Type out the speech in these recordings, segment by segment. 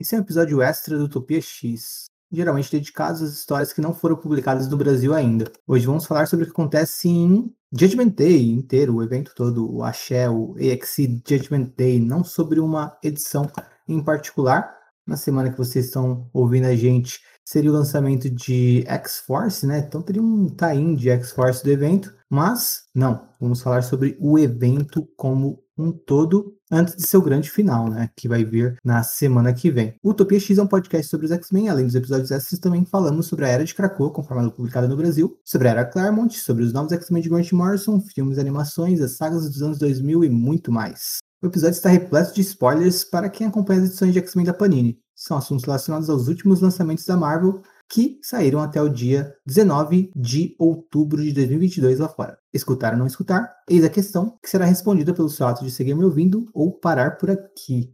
Esse é um episódio extra do Utopia X, geralmente dedicados às histórias que não foram publicadas no Brasil ainda. Hoje vamos falar sobre o que acontece em Judgment Day inteiro, o evento todo, o Axé, o AXC Judgment Day, não sobre uma edição em particular. Na semana que vocês estão ouvindo a gente, seria o lançamento de X-Force, né? Então teria um tie-in de X-Force do evento, mas não, vamos falar sobre o evento como um todo antes de seu grande final, né, que vai vir na semana que vem. Utopia X é um podcast sobre os X-Men, além dos episódios extras também falamos sobre a Era de Krakoa, conforme publicada no Brasil, sobre a Era Claremont, sobre os novos X-Men de Grant Morrison, filmes, animações, as sagas dos anos 2000 e muito mais. O episódio está repleto de spoilers para quem acompanha as edições de X-Men da Panini. São assuntos relacionados aos últimos lançamentos da Marvel que saíram até o dia 19 de outubro de 2022 lá fora. Escutar ou não escutar? Eis a questão que será respondida pelo seu ato de seguir me ouvindo ou parar por aqui.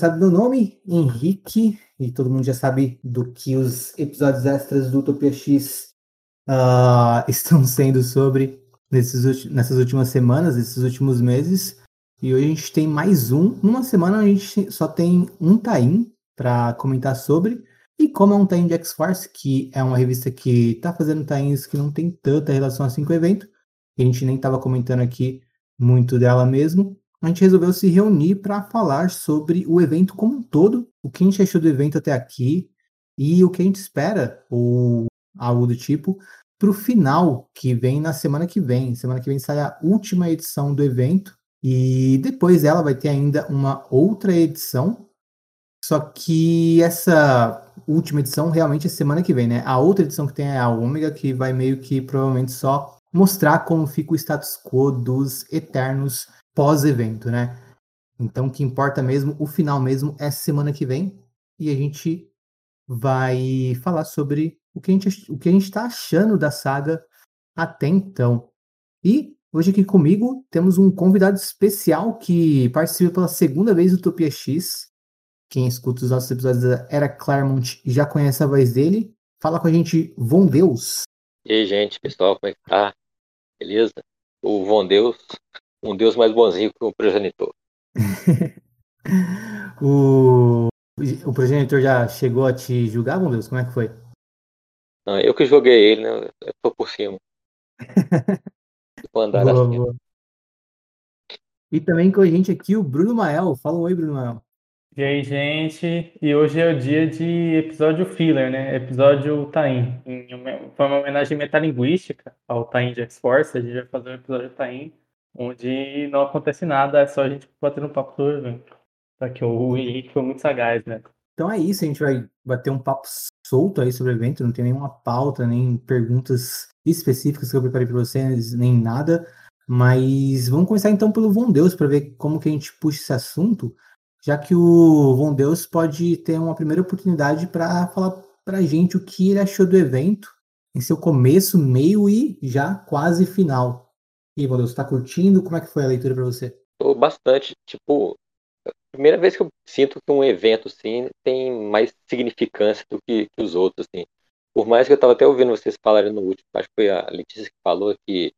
Sabe meu nome, Henrique, e todo mundo já sabe do que os episódios extras do Utopia X uh, estão sendo sobre nesses, nessas últimas semanas, nesses últimos meses. E hoje a gente tem mais um. Numa semana a gente só tem um tain para comentar sobre. E como é um tain de X-Force, que é uma revista que está fazendo tains que não tem tanta relação assim com o evento, a gente nem estava comentando aqui muito dela mesmo, a gente resolveu se reunir para falar sobre o evento como um todo, o que a gente achou do evento até aqui e o que a gente espera, ou algo do tipo, para o final que vem na semana que vem. Semana que vem sai a última edição do evento e depois dela vai ter ainda uma outra edição. Só que essa última edição realmente é semana que vem, né? A outra edição que tem é a Ômega, que vai meio que provavelmente só mostrar como fica o status quo dos Eternos pós-evento, né? Então, o que importa mesmo, o final mesmo, é semana que vem. E a gente vai falar sobre o que a gente o que a gente está achando da saga até então. E hoje aqui comigo temos um convidado especial que participa pela segunda vez do Utopia X. Quem escuta os nossos episódios da Era Claremont já conhece a voz dele. Fala com a gente, Von Deus. E aí, gente, pessoal, como é que tá? Beleza? O Von Deus um Deus mais bonzinho que o progenitor. o, o progenitor já chegou a te julgar, bom Deus? Como é que foi? Não, eu que joguei ele, né? Eu tô por cima. Vou andar boa, assim. boa. E também com a gente aqui o Bruno Mael. Fala oi, Bruno Mael. E aí, gente? E hoje é o dia de episódio filler, né? Episódio Tain. Foi uma homenagem metalinguística ao Tain de X-Force. A gente vai fazer um episódio Tain onde não acontece nada, é só a gente batendo um papo sobre o evento. Tá, que o Henrique foi muito sagaz, né? Então é isso, a gente vai bater um papo solto aí sobre o evento, não tem nenhuma pauta, nem perguntas específicas que eu preparei para vocês, nem nada. Mas vamos começar então pelo Von Deus para ver como que a gente puxa esse assunto, já que o Von Deus pode ter uma primeira oportunidade para falar para a gente o que ele achou do evento em seu começo, meio e já quase final. E aí, Valdeus, tá curtindo? Como é que foi a leitura para você? Tô bastante. Tipo, primeira vez que eu sinto que um evento, assim, tem mais significância do que, que os outros, assim. Por mais que eu tava até ouvindo vocês falarem no último, acho que foi a Letícia que falou que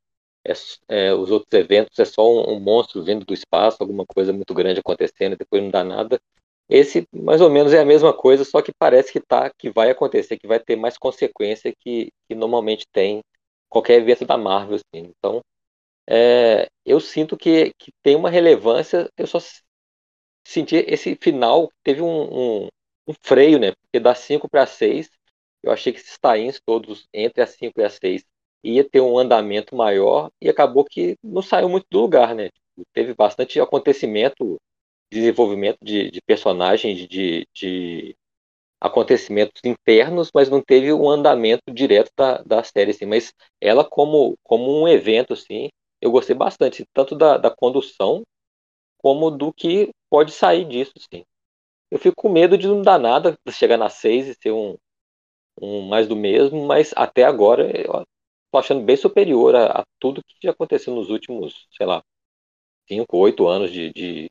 é, é, os outros eventos é só um, um, monstro vindo do espaço, alguma coisa muito grande acontecendo, depois não dá nada. Esse, mais ou menos, é a mesma coisa, só que parece que tá, que vai acontecer, que vai ter mais consequência que, que normalmente tem qualquer evento da Marvel, assim. Então, é, eu sinto que, que tem uma relevância, eu só senti esse final, teve um, um, um freio, né? Porque das 5 para 6, eu achei que esses tains todos entre as 5 e as 6 ia ter um andamento maior e acabou que não saiu muito do lugar, né? Teve bastante acontecimento, desenvolvimento de, de personagens, de, de acontecimentos internos, mas não teve um andamento direto da, da série, assim. Mas ela como, como um evento, assim, eu gostei bastante, tanto da, da condução, como do que pode sair disso, sim. Eu fico com medo de não dar nada, chegar na 6 e ser um, um mais do mesmo, mas até agora eu tô achando bem superior a, a tudo que já aconteceu nos últimos, sei lá, 5, 8 anos de, de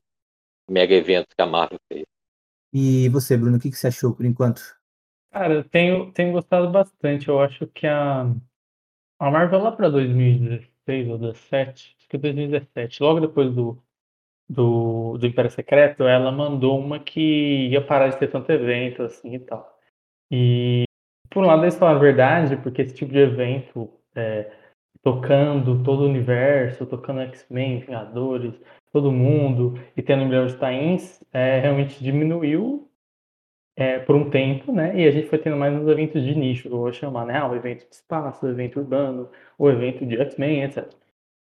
mega eventos que a Marvel fez. E você, Bruno, o que, que você achou por enquanto? Cara, eu tenho, tenho gostado bastante. Eu acho que a, a Marvel lá para 2016 ou 2017, acho que 2017, logo depois do, do, do Império Secreto, ela mandou uma que ia parar de ter tanto evento assim e tal. E por um lado eles falaram a verdade, porque esse tipo de evento, é, tocando todo o universo, tocando X-Men, Vingadores, todo mundo, e tendo milhões de tains, é, realmente diminuiu é, por um tempo, né? E a gente foi tendo mais uns eventos de nicho, eu vou chamar, né? Ah, o evento de espaço, o evento urbano, o evento de X-Men, etc.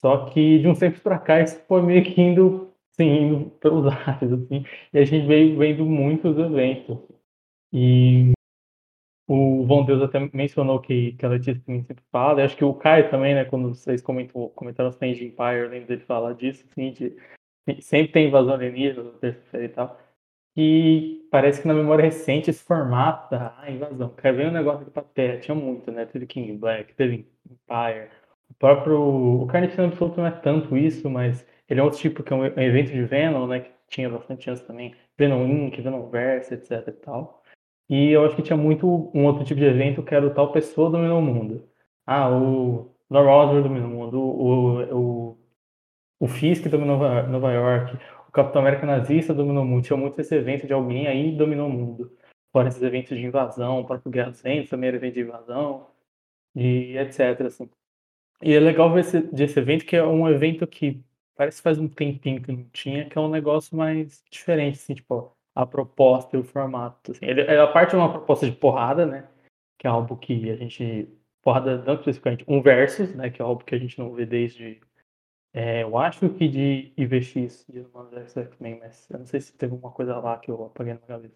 Só que de uns tempos para cá isso foi meio que indo, sim, indo pelos ares, assim, e a gente veio vendo muitos eventos. E o Von Deus até mencionou que, que a Letícia também sempre fala, e acho que o Caio também, né, quando vocês comentou, comentaram de Empire, eu lembro dele falar disso, assim, de, sempre tem invasão alienígena, terceira e tal. E parece que na memória recente esse formato da ah, invasão. Quer ver um negócio de papel? Tinha muito, né? Teve King Black, teve Empire. O próprio. O Carnificina Absoluto não é tanto isso, mas ele é outro tipo que é um evento de Venom, né? Que tinha bastante antes também. Venom Inc., Venom Verse, etc e tal. E eu acho que tinha muito um outro tipo de evento que era o tal pessoa dominou o mundo. Ah, o Norman Osborn dominou o mundo, o, o, o Fisk dominou Nova York, o Capitão América nazista dominou o mundo. Tinha muito esse evento de alguém aí dominou o mundo. Fora esses eventos de invasão, o próprio Guerra Reinos também era evento de invasão, e etc. Assim. E é legal ver esse, desse evento, que é um evento que parece que faz um tempinho que não tinha, que é um negócio mais diferente, assim, tipo, a proposta e o formato. Assim. Ele, a parte de uma proposta de porrada, né? Que é algo que a gente. Porrada não especificamente um versus, né? Que é algo que a gente não vê desde é, eu acho que de IVX, de Humanos x X-Men, mas eu não sei se teve alguma coisa lá que eu apaguei na cabeça.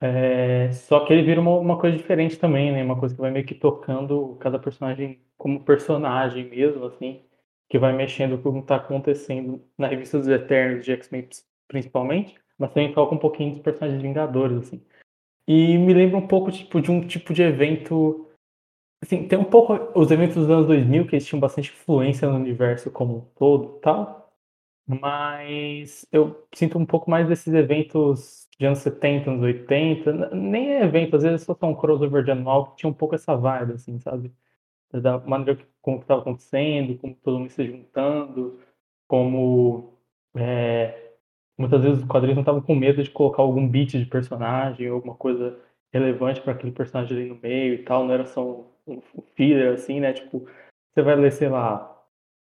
É, só que ele vira uma, uma, coisa diferente também, né? Uma coisa que vai meio que tocando cada personagem como personagem mesmo, assim, que vai mexendo com o que está acontecendo na revista dos Eternos de X-Men principalmente, mas também toca um pouquinho dos personagens Vingadores, assim. E me lembra um pouco tipo, de um tipo de evento Assim, tem um pouco os eventos dos anos 2000 que eles tinham bastante influência no universo como um todo tal, mas eu sinto um pouco mais desses eventos de anos 70, anos 80, nem é evento, às vezes só um crossover de anual que tinha um pouco essa vibe, assim, sabe? Da maneira que, como estava acontecendo, como todo mundo se juntando, como é, muitas vezes os quadrinhos não estavam com medo de colocar algum beat de personagem, alguma coisa relevante para aquele personagem ali no meio e tal, não era só um filler, assim, né? Tipo, você vai ler, sei lá,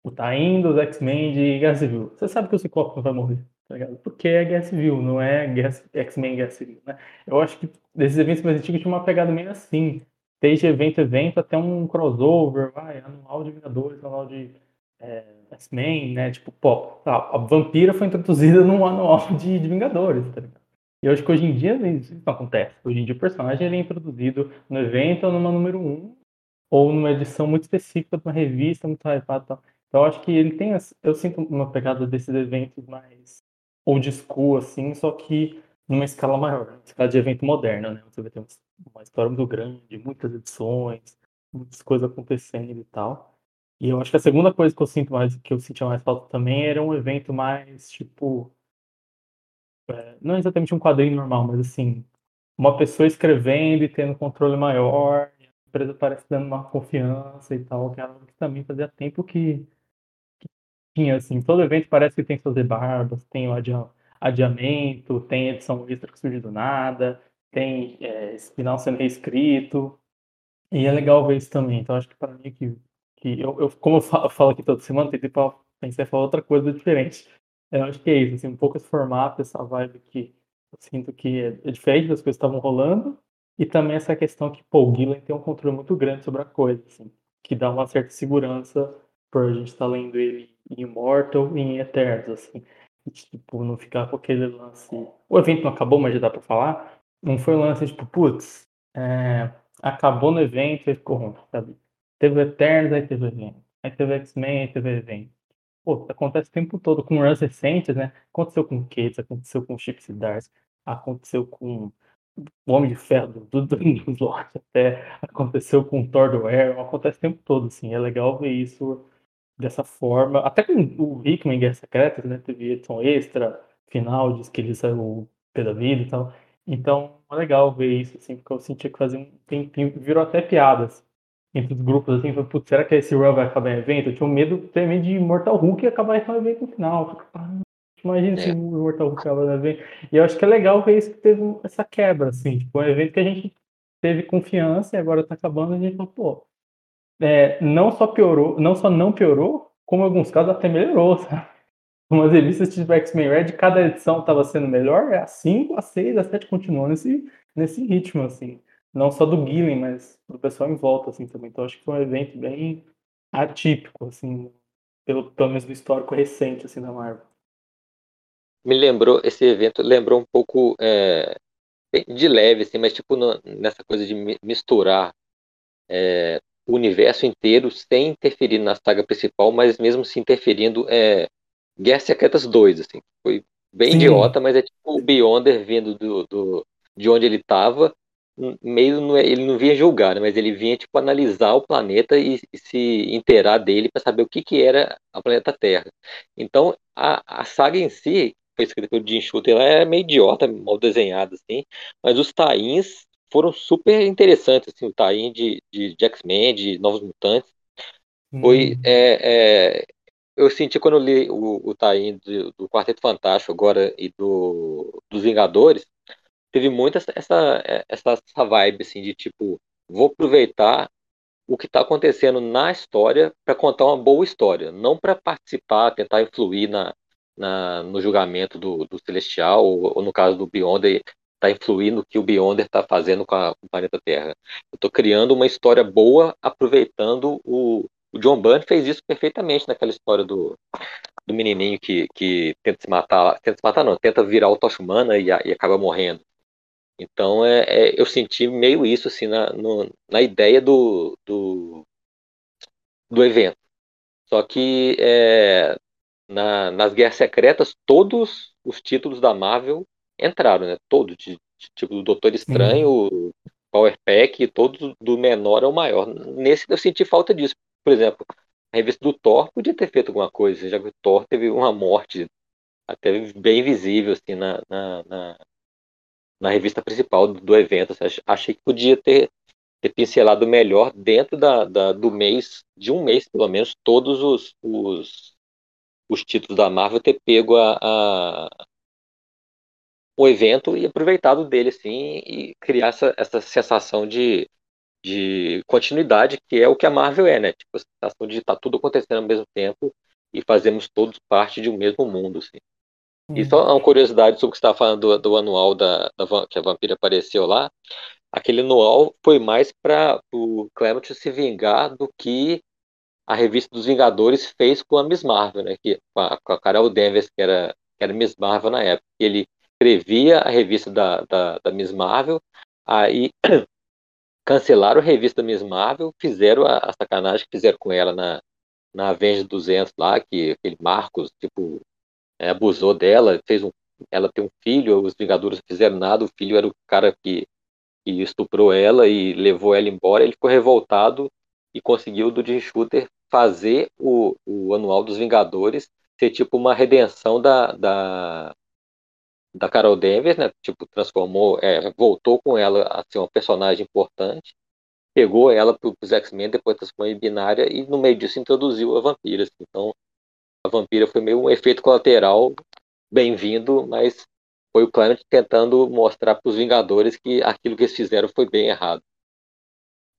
o Tain dos X-Men de Guerra Civil. Você sabe que o Ciclope vai morrer, tá ligado? Porque é Guerra Civil, não é X-Men Guerra Civil, né? Eu acho que desses eventos mais antigos tinha uma pegada meio assim. Desde evento evento até um crossover, vai, anual de Vingadores, anual de é, X-Men, né? Tipo, pô, a, a Vampira foi introduzida num anual de, de Vingadores, tá ligado? E eu acho que hoje em dia isso não acontece. Hoje em dia o personagem ele é introduzido no evento ou numa número 1 ou numa edição muito específica de uma revista, muito hypada e tal. Então, eu acho que ele tem, eu sinto uma pegada desses eventos mais old school, assim, só que numa escala maior, uma escala de evento moderno, né? Você vai ter uma história muito grande, muitas edições, muitas coisas acontecendo e tal. E eu acho que a segunda coisa que eu sinto mais, que eu sentia mais falta também era um evento mais, tipo, é, não exatamente um quadrinho normal, mas assim, uma pessoa escrevendo e tendo controle maior, empresa parece dando uma confiança e tal, que é algo que também fazia tempo que, que tinha, assim, todo evento parece que tem que fazer barbas, tem o adiamento, tem edição extra que surge do nada, tem é, final sendo reescrito, e é legal ver isso também, então acho que para mim que, que eu, eu, como eu falo, aqui toda semana, tentei pensar em falar outra coisa diferente. Eu acho que é isso, assim, um pouco esse formato, essa vibe que eu sinto que é, é diferente das coisas que estavam rolando, e também essa questão que, pô, o Gillen tem um controle muito grande sobre a coisa, assim, que dá uma certa segurança por a gente estar tá lendo ele em Immortal e em Eternos, assim. E, tipo, não ficar com aquele lance. O evento não acabou, mas já dá pra falar. Não foi um lance, tipo, putz, é... acabou no evento e ficou ruim, sabe? Teve Eternos, aí teve evento. Aí teve X-Men, aí teve evento. pô, acontece o tempo todo com runs recentes, né? Aconteceu com Cates, aconteceu com Chip Dars, aconteceu com o Homem de Ferro do, do Slot até, aconteceu com o Thor do Air, acontece o tempo todo, assim, é legal ver isso dessa forma, até com o Hickman em Guerras Secretas, né, teve edição extra, final, diz que ele saiu pé da vida e tal, então é legal ver isso, assim, porque eu sentia que fazia um tempinho, virou até piadas entre os grupos, assim, falei, será que esse run vai acabar em evento? Eu tinha medo tremendo de Mortal Hulk acabar em evento no final, Imagina é. se o Mortal no evento. E eu acho que é legal ver isso que teve essa quebra, assim, tipo, um evento que a gente teve confiança e agora tá acabando, a gente falou, pô, é, não só piorou, não só não piorou, como em alguns casos até melhorou, sabe? Umas revistas tipo X-Men Red, cada edição estava sendo melhor, é a 5, a 6, a 7 continuou nesse, nesse ritmo, assim. Não só do Gillen, mas do pessoal em volta, assim, também. Então acho que foi um evento bem atípico, assim, pelo, pelo menos do histórico recente, assim, da Marvel. Me lembrou, esse evento lembrou um pouco é, de leve, assim, mas tipo no, nessa coisa de misturar é, o universo inteiro sem interferir na saga principal, mas mesmo se interferindo é Guerra Secretas 2, assim. Foi bem Sim. idiota, mas é tipo o Beyonder vindo do, do, de onde ele estava, meio ele não vinha julgar, né, mas ele vinha tipo analisar o planeta e, e se inteirar dele para saber o que que era a planeta Terra. Então a, a saga em si escrita pelo Jim Shooter, ela é meio idiota, mal desenhada assim, mas os tains foram super interessantes, assim, o tain de, de, de X-Men, de Novos Mutantes, foi hum. é, é, eu senti quando eu li o, o tain do, do Quarteto Fantástico agora e do dos Vingadores, teve muito essa, essa, essa vibe assim de tipo, vou aproveitar o que está acontecendo na história para contar uma boa história, não para participar, tentar influir na, na, no julgamento do, do Celestial, ou, ou, no caso do Beyonder, está influindo o que o Beyonder está fazendo com, a, com, o planeta Terra. Eu estou criando uma história boa, aproveitando o. O John Byrne fez isso perfeitamente naquela história do, do menininho que, que tenta se matar, tenta se matar não, tenta virar o Tocha Humana e, e acaba morrendo. Então é, é, eu senti meio isso assim na, no, na ideia do, do, do evento. Só que é, na, nas Guerras Secretas todos os títulos da Marvel entraram, né? Todos, de, de, tipo do Doutor Estranho, Power Pack, todos do menor ao maior. Nesse eu senti falta disso. Por exemplo, a revista do Thor podia ter feito alguma coisa, já que o Thor teve uma morte até bem visível assim na, na, na na revista principal do, do evento. Assim, achei que podia ter, ter pincelado melhor dentro da, da, do mês, de um mês pelo menos, todos os, os, os títulos da Marvel, ter pego a, a o evento e aproveitado dele assim e criar essa, essa sensação de, de continuidade que é o que a Marvel é, né? Tipo, a sensação de estar tá tudo acontecendo ao mesmo tempo e fazemos todos parte de um mesmo mundo, assim. E só uma curiosidade sobre o que você estava falando do, do anual da, da, que a vampira apareceu lá. Aquele anual foi mais para o Clement se vingar do que a revista dos Vingadores fez com a Miss Marvel, né? Que, com, a, com a Carol Danvers, que era, que era Miss Marvel na época. Ele escrevia a revista da, da, da Miss Marvel, aí cancelaram a revista da Miss Marvel, fizeram a, a sacanagem que fizeram com ela na, na Avengers 200 lá, que aquele Marcos, tipo, é, abusou dela, fez um, ela tem um filho, os Vingadores fizeram nada, o filho era o cara que, que estuprou ela e levou ela embora, ele ficou revoltado e conseguiu do Jim Shooter fazer o, o anual dos Vingadores ser tipo uma redenção da, da, da Carol Danvers, né? Tipo, transformou, é, voltou com ela a ser uma personagem importante, pegou ela para os X-Men, depois transformou em binária e no meio disso introduziu a vampira. Assim. Então, a vampira foi meio um efeito colateral bem-vindo, mas foi o Planet tentando mostrar para os Vingadores que aquilo que eles fizeram foi bem errado.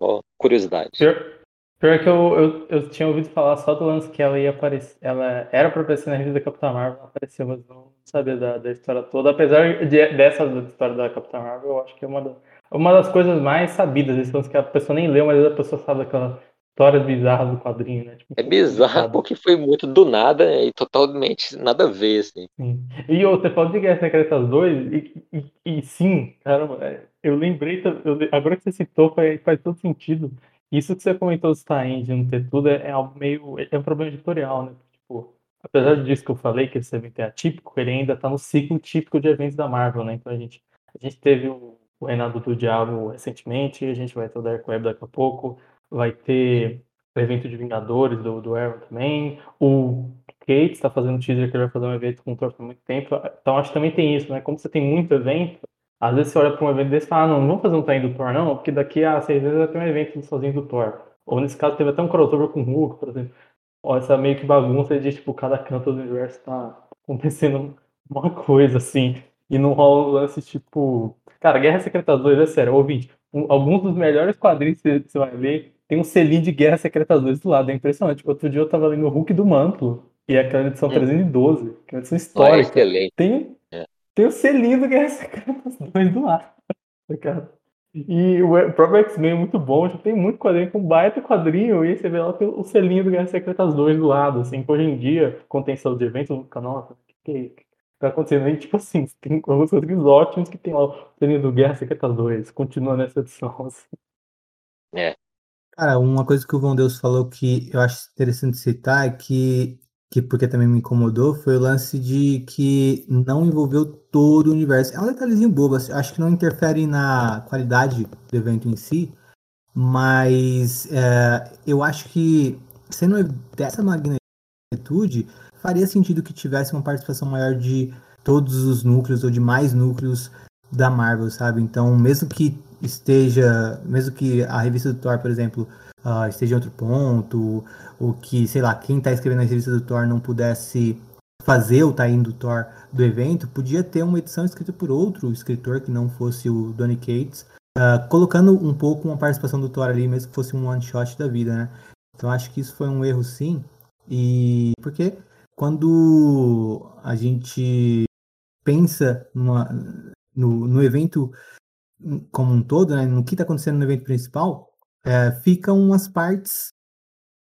Ó, curiosidade. Pior, pior que eu, eu, eu, tinha ouvido falar só do lance que ela ia aparecer. Ela era para aparecer na revista da Capitã Marvel, apareceu, mas não sabia da, da história toda. Apesar de, dessa história da Capitã Marvel, eu acho que é uma, da, uma das coisas mais sabidas, esse lance que a pessoa nem leu, mas a pessoa sabe daquela histórias bizarras do quadrinho, né? Tipo, é bizarro porque foi muito do nada e totalmente nada a ver, assim. Sim. E você falou de Guerra Secretas 2, e, e, e sim, caramba, é, eu lembrei, eu, agora que você citou, faz, faz todo sentido. Isso que você comentou dos Tains de não ter tudo é, é, algo meio. É um problema editorial, né? Tipo, apesar disso que eu falei, que esse evento é atípico, ele ainda tá no ciclo típico de eventos da Marvel, né? Então a gente, a gente teve o, o Reinado do Diabo recentemente, a gente vai ter o Dark Web daqui a pouco, vai ter o evento de Vingadores do, do Arrow também, o Kate está fazendo teaser que ele vai fazer um evento com o Thor por muito tempo, então acho que também tem isso, né? Como você tem muito evento, às vezes você olha para um evento desse e fala, ah, não, não vamos fazer um time do Thor não, porque daqui a seis meses vai ter um evento sozinho do Thor. Ou nesse caso teve até um crossover com o Hulk, por exemplo. Ó, essa meio que bagunça de, tipo, cada canto do universo tá acontecendo uma coisa, assim. E não rola um lance, tipo... Cara, Guerra Secreta 2, é sério, ouvinte. Um, alguns dos melhores quadrinhos que você vai ver tem um selinho de Guerra Secreta 2 do lado. É impressionante. Outro dia eu tava lendo o Hulk do Manto. E é aquela edição hum. 312, que é uma edição histórica. É tem, é. Tem o selinho do Guerra Secreta 2 do lado. Cara. E o próprio X-Men é muito bom, já tem muito quadrinho com baita quadrinho, e aí você vê lá o selinho do Guerra Secretas 2 do lado, assim, que hoje em dia, com tensão de eventos, no canal, o que, que, tá acontecendo aí? Tipo assim, tem alguns quadrinhos ótimos que tem lá o selinho do Guerra Secretas 2, continua nessa edição, assim. É. Cara, uma coisa que o Von Deus falou que eu acho interessante citar é que que porque também me incomodou, foi o lance de que não envolveu todo o universo. É um detalhezinho bobo, assim, acho que não interfere na qualidade do evento em si, mas é, eu acho que sendo dessa magnitude, faria sentido que tivesse uma participação maior de todos os núcleos ou de mais núcleos da Marvel, sabe? Então, mesmo que esteja, mesmo que a revista do Thor, por exemplo, uh, esteja em outro ponto, ou que, sei lá, quem está escrevendo a revista do Thor não pudesse fazer o tie do Thor do evento, podia ter uma edição escrita por outro escritor que não fosse o Donny Cates, uh, colocando um pouco uma participação do Thor ali, mesmo que fosse um one shot da vida, né? Então acho que isso foi um erro sim, e porque quando a gente pensa numa, no, no evento como um todo, né, no que está acontecendo no evento principal, é, ficam as partes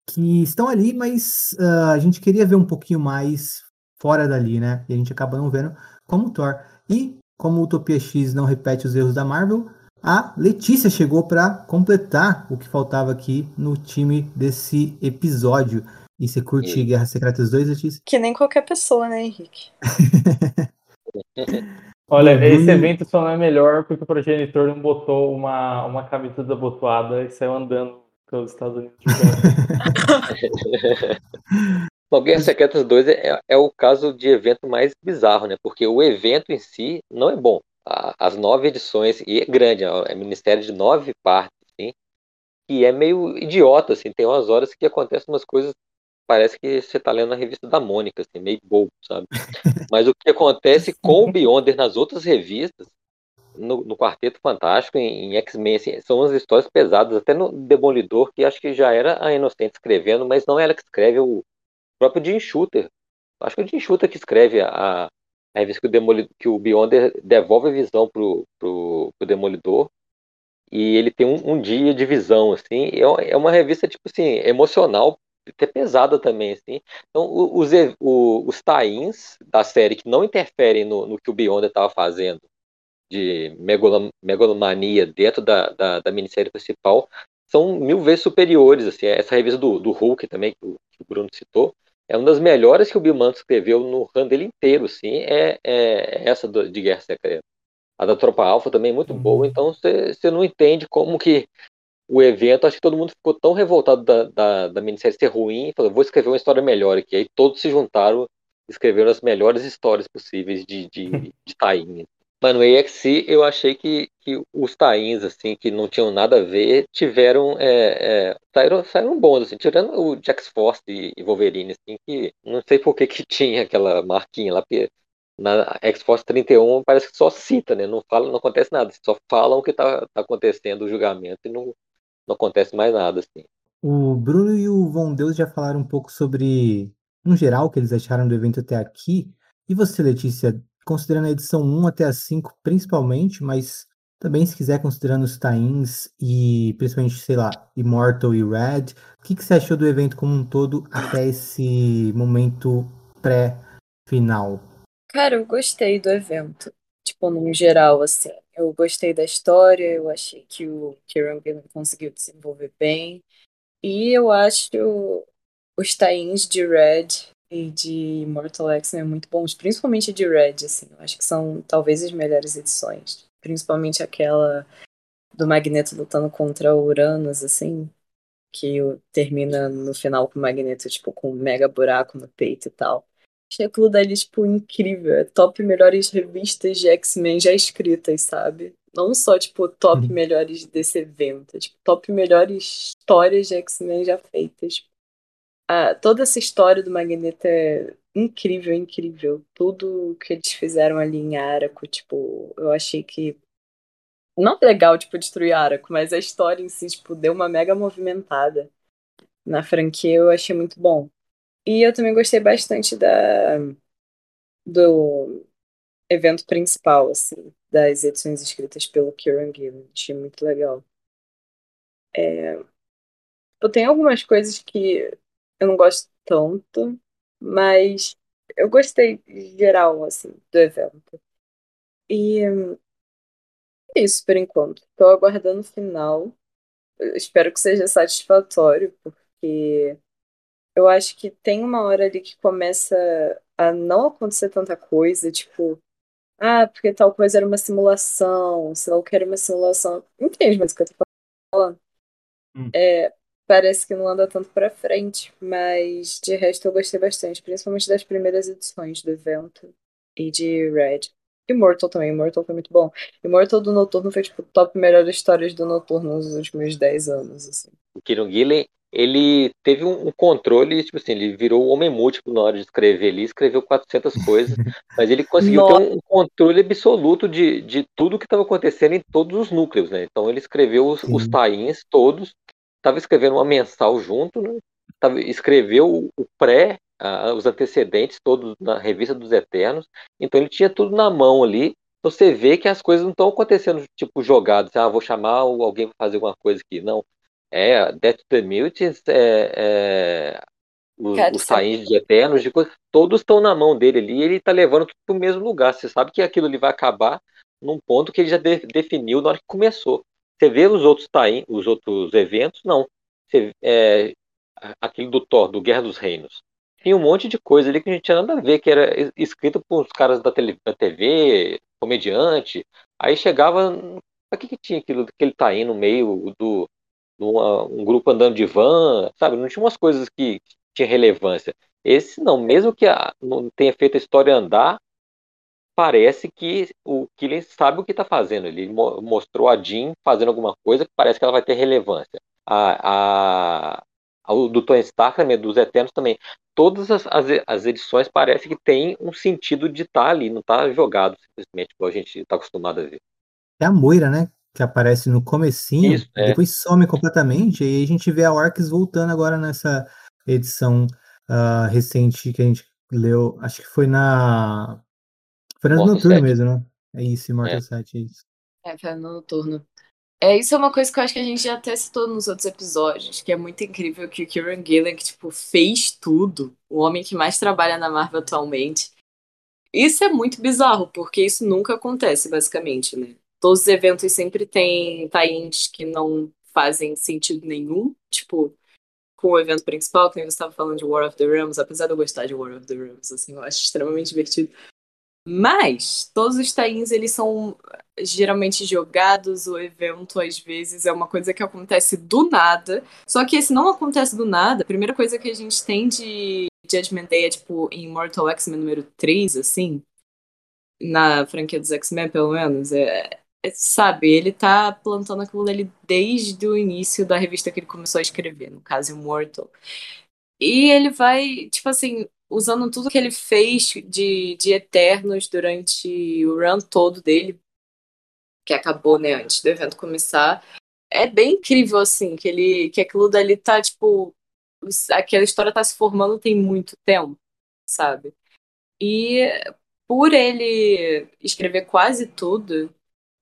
que estão ali, mas uh, a gente queria ver um pouquinho mais fora dali, né? E a gente acaba não vendo como Thor. E como Utopia X não repete os erros da Marvel, a Letícia chegou para completar o que faltava aqui no time desse episódio. E você curte e... Guerra Secretas 2, Letícia? Que nem qualquer pessoa, né, Henrique? Olha, uhum. esse evento só não é melhor porque o progenitor não botou uma, uma camisa desabotoada e saiu andando pelos Estados Unidos. Bom, Guerra Secretas 2 é, é, o caso de evento mais bizarro, né? Porque o evento em si não é bom. as nove edições, e é grande, é ministério de nove partes, assim, e é meio idiota, assim, tem umas horas que acontecem umas coisas parece que você está lendo a revista da Mônica, assim, meio bobo, sabe? Mas o que acontece com o Beyonder nas outras revistas, no, no Quarteto Fantástico, em, em X-Men, assim, são umas histórias pesadas, até no Demolidor, que acho que já era a Inocente escrevendo, mas não é ela que escreve, é o próprio Jim Shooter. Acho que é o Jim Shooter que escreve a, a revista que o, Demolidor, que o Beyonder devolve a visão pro, pro, pro Demolidor, e ele tem um, um, dia de visão, assim, é, é uma revista, tipo assim, emocional até pesada também, assim. Então, os, os tains da série que não interferem no, no que o Beyonder estava fazendo de megalomania dentro da, da, da, minissérie principal são mil vezes superiores, assim. Essa revista do, do Hulk também, que o, que o Bruno citou, é uma das melhores que o Bill Manto escreveu no run dele inteiro, assim, é, é essa do, de Guerra Secreta. A da Tropa Alpha também é muito boa, uhum. então você não entende como que o evento, acho que todo mundo ficou tão revoltado da, da, da minissérie ser ruim, falou, vou escrever uma história melhor aqui. Aí todos se juntaram, escreveram as melhores histórias possíveis de, de, de Tainha. Mas no EXC eu achei que, que os tains, assim, que não tinham nada a ver, tiveram. É, é, saíram, saíram bons, assim, tirando o Jax Force e Wolverine, assim, que não sei por que, que tinha aquela marquinha lá, porque na X-Force 31 parece que só cita, né? Não fala, não acontece nada, só falam o que está tá acontecendo o julgamento e não, não acontece mais nada, assim. O Bruno e o Von Deus já falaram um pouco sobre, no geral, o que eles acharam do evento até aqui. E você, Letícia, considerando a edição 1 até a 5 principalmente, mas também se quiser considerando os tains e principalmente, sei lá, Immortal e Red, o que, que você achou do evento como um todo até esse momento pré-final? Cara, eu gostei do evento tipo, num geral, assim. Eu gostei da história, eu achei que o Kieran Gillen conseguiu desenvolver bem. E eu acho os tains de Red de Mortal X muito bons, principalmente de Red, assim. Eu acho que são talvez as melhores edições. Principalmente aquela do Magneto lutando contra o Uranus, assim. Que termina no final com o Magneto, tipo, com um mega buraco no peito e tal. Achei aquilo dali, tipo, incrível. É top melhores revistas de X-Men já escritas, sabe? Não só, tipo, top Uhum. melhores desse evento. Tipo, top melhores histórias de X-Men já feitas. Ah, toda essa história do Magneto é incrível, incrível. Tudo que eles fizeram ali em Araco, tipo, eu achei que. Não é legal, tipo, destruir Araco, mas a história em si, tipo, deu uma mega movimentada na franquia, eu achei muito bom. E eu também gostei bastante da do evento principal, assim, das edições escritas pelo Kieran Gillen. Achei muito legal. É... Tem algumas coisas que eu não gosto tanto, mas eu gostei geral, assim, do evento. E é isso por enquanto. Estou aguardando o final. Eu espero que seja satisfatório, porque eu acho que tem uma hora ali que começa a não acontecer tanta coisa, tipo, ah, porque tal coisa era uma simulação, sei lá o que era uma simulação. Entende mais o que eu tô falando? Hum. É, parece que não anda tanto pra frente, mas de resto eu gostei bastante, principalmente das primeiras edições do evento e de Red. Immortal também, Immortal foi muito bom. Immortal do Noturno foi tipo top melhores histórias do Noturno nos últimos 10 anos, assim. O Kieron Gillen, ele teve um, um controle, tipo assim, ele virou o homem múltiplo na hora de escrever ali, escreveu 400 coisas, mas ele conseguiu Nossa. ter um, controle absoluto de, de tudo que estava acontecendo em todos os núcleos, né? Então ele escreveu os, Sim. os tains todos, estava escrevendo uma mensal junto, né? Tava, escreveu o, o pré, os antecedentes todos na revista dos Eternos, então ele tinha tudo na mão ali. Então você vê que as coisas não estão acontecendo tipo jogadas, ah, vou chamar alguém para fazer alguma coisa aqui, não. É, Death to the Mutants, é, é, os, Cara, os é- de Eternos, de coisa, todos estão na mão dele ali e ele está levando tudo para o mesmo lugar. Você sabe que aquilo ali vai acabar num ponto que ele já de- definiu na hora que começou. Você vê os outros tain, os outros eventos, não. Você, é, a- aquele do Thor, do Guerra dos Reinos. Tinha um monte de coisa ali que não tinha nada a ver, que era es- escrito por uns caras da, tele, da TV, comediante. Aí chegava. Pra que, que tinha aquilo, aquele tain no meio do, de uma- um grupo andando de van, sabe? Não tinha umas coisas que tinha relevância. Esse não, mesmo que a- não tenha feito a história andar, parece que o Killian sabe o que está fazendo. Ele mo- mostrou a Jean fazendo alguma coisa que parece que ela vai ter relevância. A, a, a- o do Tony Stark também, dos Eternos também. Todas as, as, as edições parece que tem um sentido de estar ali, não está jogado simplesmente, como a gente está acostumado a ver. É a Moira, né? Que aparece no comecinho, Isso, é. depois some completamente, e aí a gente vê a Orcs voltando agora nessa edição ah, recente que a gente leu, acho que foi na... Foi na Noturno 7. mesmo, né? É isso, Immortal É. 7, é isso. É, foi no noturno. É, isso é uma coisa que eu acho que a gente já até citou nos outros episódios, que é muito incrível que o Kieran Gillen, que, tipo, fez tudo, o homem que mais trabalha na Marvel atualmente. Isso é muito bizarro, porque isso nunca acontece, basicamente, né? Todos os eventos sempre têm tie-ins que não fazem sentido nenhum, tipo, com o evento principal, que você estava falando de War of the Realms, apesar de eu gostar de War of the Realms, assim, eu acho extremamente divertido. Mas todos os tie-ins, eles são geralmente jogados, o evento às vezes é uma coisa que acontece do nada. Só que esse não acontece do nada. A primeira coisa que a gente tem de Judgment Day é tipo em Mortal X-Men número 3, assim, na franquia dos X-Men, pelo menos, é, sabe, ele tá plantando aquilo ali desde o início da revista que ele começou a escrever, no caso Immortal. E ele vai, tipo assim, usando tudo que ele fez de, de Eternos durante o run todo dele, que acabou, né, antes do evento começar. É bem incrível, assim, que ele que aquilo dali tá, tipo, aquela história tá se formando tem muito tempo, sabe? E por ele escrever quase tudo,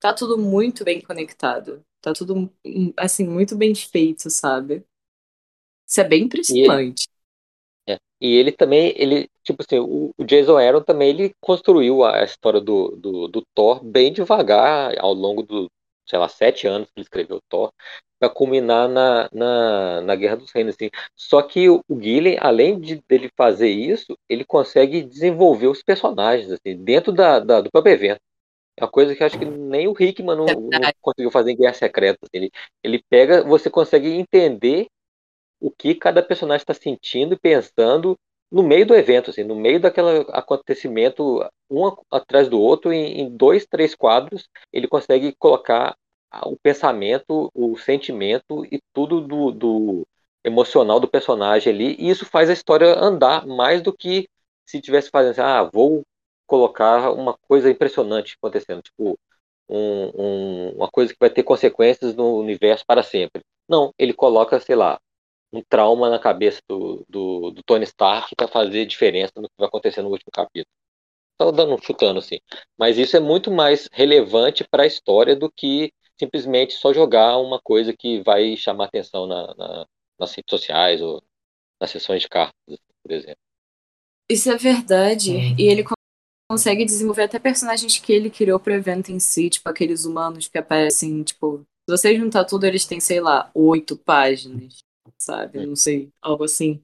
tá tudo muito bem conectado. Tá tudo, assim, muito bem feito, sabe? Isso é bem impressionante. É. E ele também, ele, tipo assim, o, o Jason Aaron também, ele construiu a história do, do, do Thor bem devagar ao longo dos sei lá, sete anos que ele escreveu Thor, para culminar na, na, na Guerra dos Reinos. Assim. Só que o, o Gillen, além de dele fazer isso, ele consegue desenvolver os personagens assim, dentro da, da, do próprio evento. É uma coisa que acho que nem o Hickman não, não conseguiu fazer em Guerra Secreta. Assim. Ele, ele pega, você consegue entender o que cada personagem está sentindo e pensando no meio do evento, assim, no meio daquele acontecimento, um atrás do outro, em, em dois, três quadros, ele consegue colocar o pensamento, o sentimento e tudo do, do, emocional do personagem ali, e isso faz a história andar mais do que se tivesse fazendo assim, ah, vou colocar uma coisa impressionante acontecendo, tipo, um, um, uma coisa que vai ter consequências no universo para sempre. Não, ele coloca, sei lá, um trauma na cabeça do, do, do Tony Stark para fazer diferença no que vai acontecer no último capítulo. Estou dando um chutando assim. Mas isso é muito mais relevante para a história do que simplesmente só jogar uma coisa que vai chamar atenção na, na, nas redes sociais ou nas sessões de cartas, por exemplo. Isso é verdade. Uhum. E ele consegue desenvolver até personagens que ele criou pro evento em si, tipo aqueles humanos que aparecem, tipo, se você juntar tudo, eles têm, sei lá, oito páginas sabe? É. Não sei, algo assim.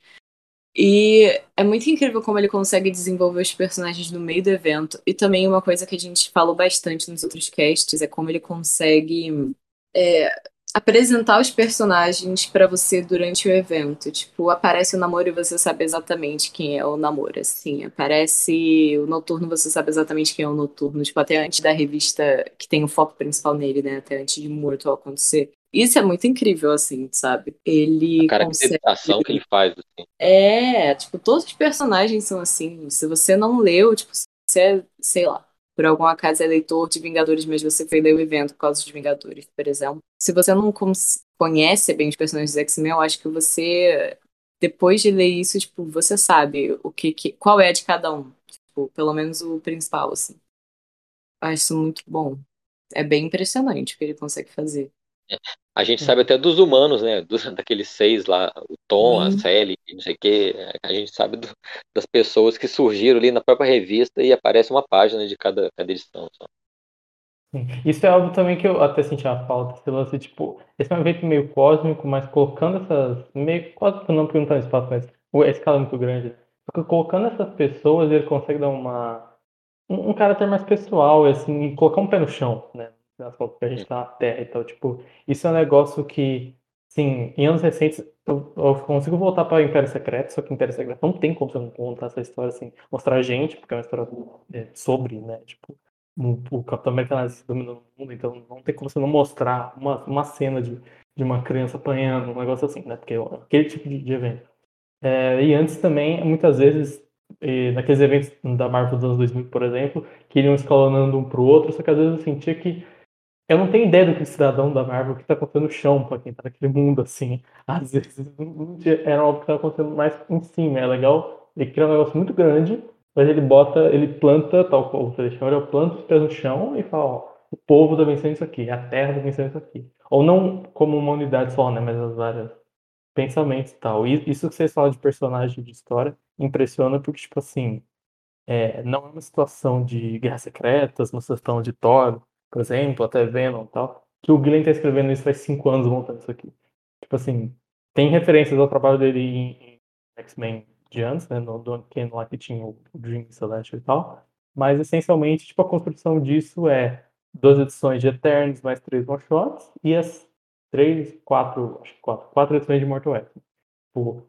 E é muito incrível como ele consegue desenvolver os personagens no meio do evento. E também uma coisa que a gente falou bastante nos outros casts é como ele consegue é, apresentar os personagens para você durante o evento. Tipo, aparece o namoro e você sabe exatamente quem é o namoro, assim. Aparece o noturno, você sabe exatamente quem é o noturno. Tipo, até antes da revista que tem o foco principal nele, né? Até antes de Morto acontecer. Isso é muito incrível, assim, sabe? Ele. A caracterização consegue... que ele faz, assim. É, tipo, todos os personagens são assim. Se você não leu, tipo, se você é, sei lá, por algum acaso é leitor de Vingadores, mas você foi ler o evento por causa de Vingadores, por exemplo. Se você não conhece bem os personagens do X-Men, eu acho que você, depois de ler isso, tipo, você sabe o que, que qual é de cada um. Tipo, pelo menos o principal, assim. Eu acho isso muito bom. É bem impressionante o que ele consegue fazer. A gente sabe até dos humanos, né? Dos, daqueles seis lá, o Tom, a Sally, não sei o quê. A gente sabe do, das pessoas que surgiram ali na própria revista e aparece uma página de cada, cada edição. Só. Isso é algo também que eu até senti a falta. Esse lance, tipo, esse é um evento meio cósmico, mas colocando essas. meio cósmico não não tá espaço, mas a escala é muito grande. Porque colocando essas pessoas, ele consegue dar uma. um, um caráter mais pessoal, assim, e colocar um pé no chão, né? Das contas, que a gente tá na Terra e tal. Tipo, isso é um negócio que, sim, em anos recentes eu, eu consigo voltar para Império Secreto, só que Império Secreto não tem como você não contar essa história assim, mostrar a gente, porque é uma história é, sobre, né? Tipo, o, o Capitão América nazista dominando o mundo, então não tem como você não mostrar uma, uma cena de, de uma criança apanhando, um negócio assim, né? Porque é aquele tipo de, de evento. É, e antes também, muitas vezes, naqueles eventos da Marvel dos anos 2000, por exemplo, que iriam escalonando um pro outro, só que às vezes eu sentia que eu não tenho ideia do que o cidadão da Marvel que tá acontecendo no chão pra quem tá naquele mundo, assim. Às vezes era algo que tá acontecendo mais em cima. É legal, ele cria um negócio muito grande, mas ele bota, ele planta, tal você chama, ele planta os pés no chão e fala, ó, o povo tá vencendo isso aqui, a terra tá vencendo isso aqui. Ou não como uma unidade só, né, mas as várias pensamentos e tal. E isso que vocês falam de personagem de história impressiona porque, tipo assim, é, não é uma situação de guerras secretas, uma situação de Thor, por exemplo, até Venom e tal, que o Glenn tá escrevendo isso faz cinco anos montando isso aqui. Tipo assim, tem referências ao trabalho dele em, X-Men de antes, né, no do Ken lá que tinha o Dream Celestial e tal, mas essencialmente, tipo, a construção disso é duas edições de Eternos mais três one-shots e as três, quatro, acho que quatro, quatro edições de Mortal X. Tipo,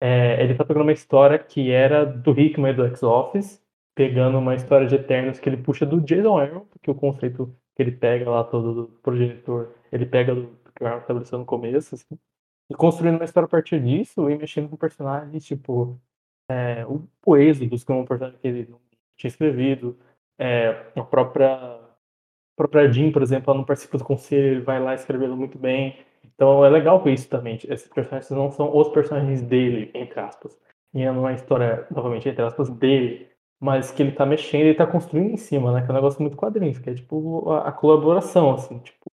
é, ele tá pegando uma história que era do Hickman e do X-Office, pegando uma história de Eternos que ele puxa do Jason Aaron, porque o conceito que ele pega lá todo do progenitor, ele pega do, que o Aaron estabeleceu no começo, assim, e construindo uma história a partir disso e mexendo com personagens, tipo, é, o, o Êxodo, que é um personagem que ele não tinha escrevido, é, a própria, a própria Jean, por exemplo, ela não participa do conselho, ele vai lá escrevendo muito bem. Então é legal com isso também. Esses personagens não são os personagens dele, entre aspas. E é uma história, novamente, entre aspas, dele mas que ele tá mexendo e tá construindo em cima, né? Que é um negócio muito quadrinhos, que é tipo a, a colaboração, assim, tipo.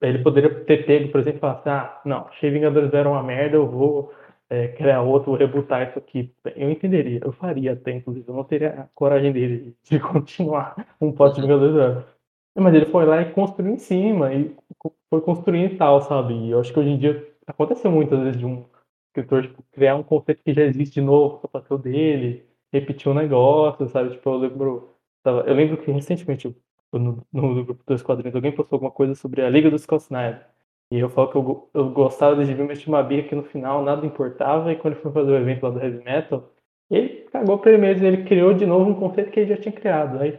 Ele poderia ter pego, por exemplo, e falar assim, ah, não, achei Vingadores era uma merda, eu vou é, criar outro, vou rebutar isso aqui. Eu entenderia, eu faria até, inclusive, eu não teria a coragem dele de continuar um pote de Vingadores Zero. Mas ele foi lá e construiu em cima, e foi construindo e tal, sabe? E eu acho que hoje em dia aconteceu muitas vezes de um escritor tipo, criar um conceito que já existe de novo para o dele, repetir um negócio, sabe? Tipo, eu lembro, eu lembro que recentemente no, no, grupo dos quadrinhos alguém postou alguma coisa sobre a Liga dos Scott. E eu falo que eu, eu gostava de ver mas tinha uma birra que no final nada importava, e quando ele foi fazer o evento lá do Heavy Metal, ele cagou pra ele mesmo, ele criou de novo um conceito que ele já tinha criado. Aí,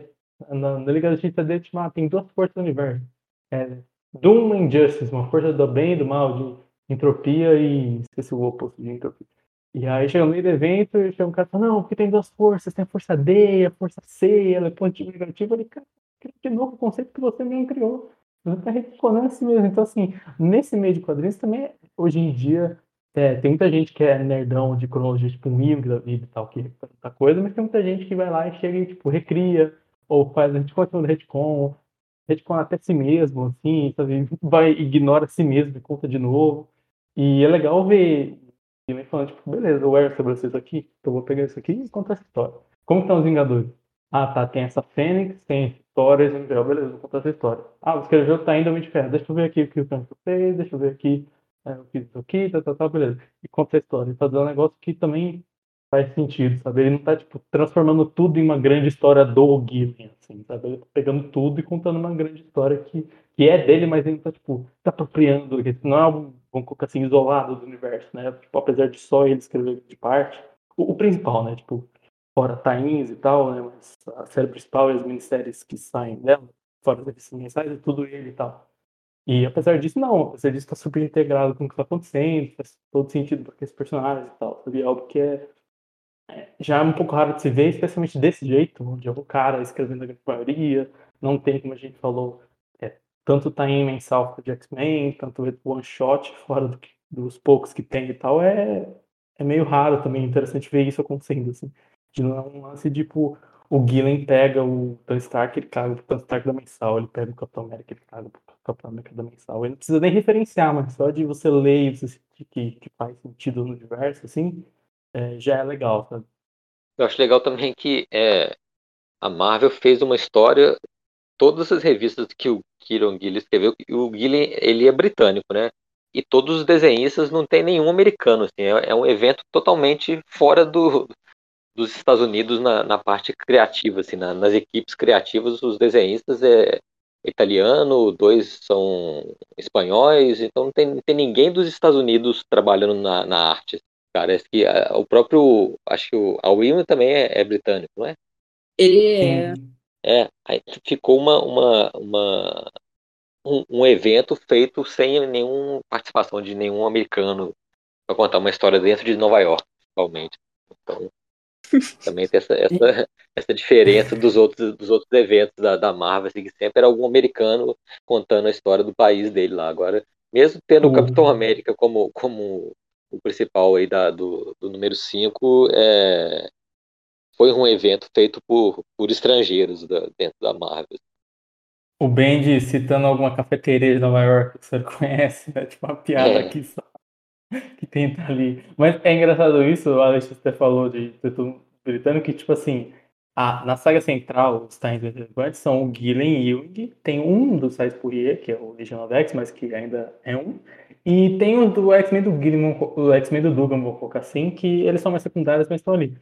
na, na Liga da Justiça dele, ah, tem duas forças do universo. É, Doom e Injustice, uma força do bem e do mal, de entropia e. esqueci o oposto de entropia. E aí chega no meio do evento e chega um cara e fala, não, porque tem duas forças, tem a força D, a força C, ela é positivo e negativo. Ele, cara, de novo conceito que você mesmo criou. Você está retconando assim mesmo. Então, assim, nesse meio de quadrinhos também, hoje em dia, é, tem muita gente que é nerdão de cronologia, tipo um Jung da vida e tal, que tanta coisa, mas tem muita gente que vai lá e chega e, tipo, recria, ou faz, a gente continua retcon, retcon até si mesmo, assim, sabe? Vai, ignora si mesmo e conta de novo. E é legal ver ele falando, tipo, beleza, eu erro sobre vocês aqui, então eu vou pegar isso aqui e contar essa história. Como estão os Vingadores? Ah, tá, tem essa Fênix, tem histórias em geral, beleza, vou contar essa história. Ah, você escreveu tá ainda muito ferro, deixa eu ver aqui o que o Canto fez, deixa eu ver aqui é, o que isso aqui, tá, tá, tá, beleza. E conta a história. Ele tá dando um negócio que também faz sentido, sabe? Ele não tá, tipo, transformando tudo em uma grande história do Gillian, assim, sabe? Ele tá pegando tudo e contando uma grande história que, que é dele, mas ele tá, tipo, tá apropriando, não é um, vamos colocar assim, isolado do universo, né? Tipo, apesar de só ele escrever de parte, o, o principal, né? Tipo, fora Tains e tal, né? Mas a série principal e as minisséries que saem dela, fora das mensais, é tudo ele e tal. E apesar disso, não. Apesar disso, tá super integrado com o que tá acontecendo, faz todo sentido para aqueles personagens e tal. Sabe? Algo que é, é, já é um pouco raro de se ver, especialmente desse jeito, onde é um cara escrevendo a grande maioria, não tem, como a gente falou, é, tanto tá em mensal de X-Men, tanto one shot, fora do que, dos poucos que tem e tal, é, é meio raro também, interessante ver isso acontecendo, assim. De não é um lance tipo, o Gillen pega o Tony Stark, ele caga pro Tony Stark da mensal, ele pega o Capitão América, ele caga pro Capitão América da mensal. Ele não precisa nem referenciar, mas só de você ler e você sentir que, que faz sentido no universo, assim, é, já é legal, sabe? Eu acho legal também que é, a Marvel fez uma história, todas as revistas que o Kieron Gillen escreveu, o Gillen, ele é britânico, né? E todos os desenhistas não tem nenhum americano, assim, é, é um evento totalmente fora do, dos Estados Unidos na, na parte criativa, assim, na, nas equipes criativas, os desenhistas é italiano, dois são espanhóis, então não tem, não tem ninguém dos Estados Unidos trabalhando na, na arte. Parece que a, o próprio, acho que o a William também é, é, britânico, não é? Ele é. É, aí ficou uma, uma, uma um, um, evento feito sem nenhuma participação de nenhum americano para contar uma história dentro de Nova York, principalmente. Então, também tem essa, essa, essa diferença dos outros, dos outros eventos da, da Marvel, assim, que sempre era algum americano contando a história do país dele lá. Agora, mesmo tendo o Capitão América como, como o principal aí da, do, do número 5, é, foi um evento feito por, por estrangeiros da, dentro da Marvel. O Bendy citando alguma cafeteria de Nova York que você conhece, né? Tipo uma piada é. aqui só. que tenta ali. Mas é engraçado isso, o Alex até falou de ter tudo britânico, que tipo assim, a, na saga central, os Times Guardians são o Gillen e Jung, tem um do Sais Poirier, que é o Legion of X, mas que ainda é um, e tem o do X-Men do Gillen, o X-Men do Dugan, vou colocar assim, que eles são mais secundários, mas estão ali.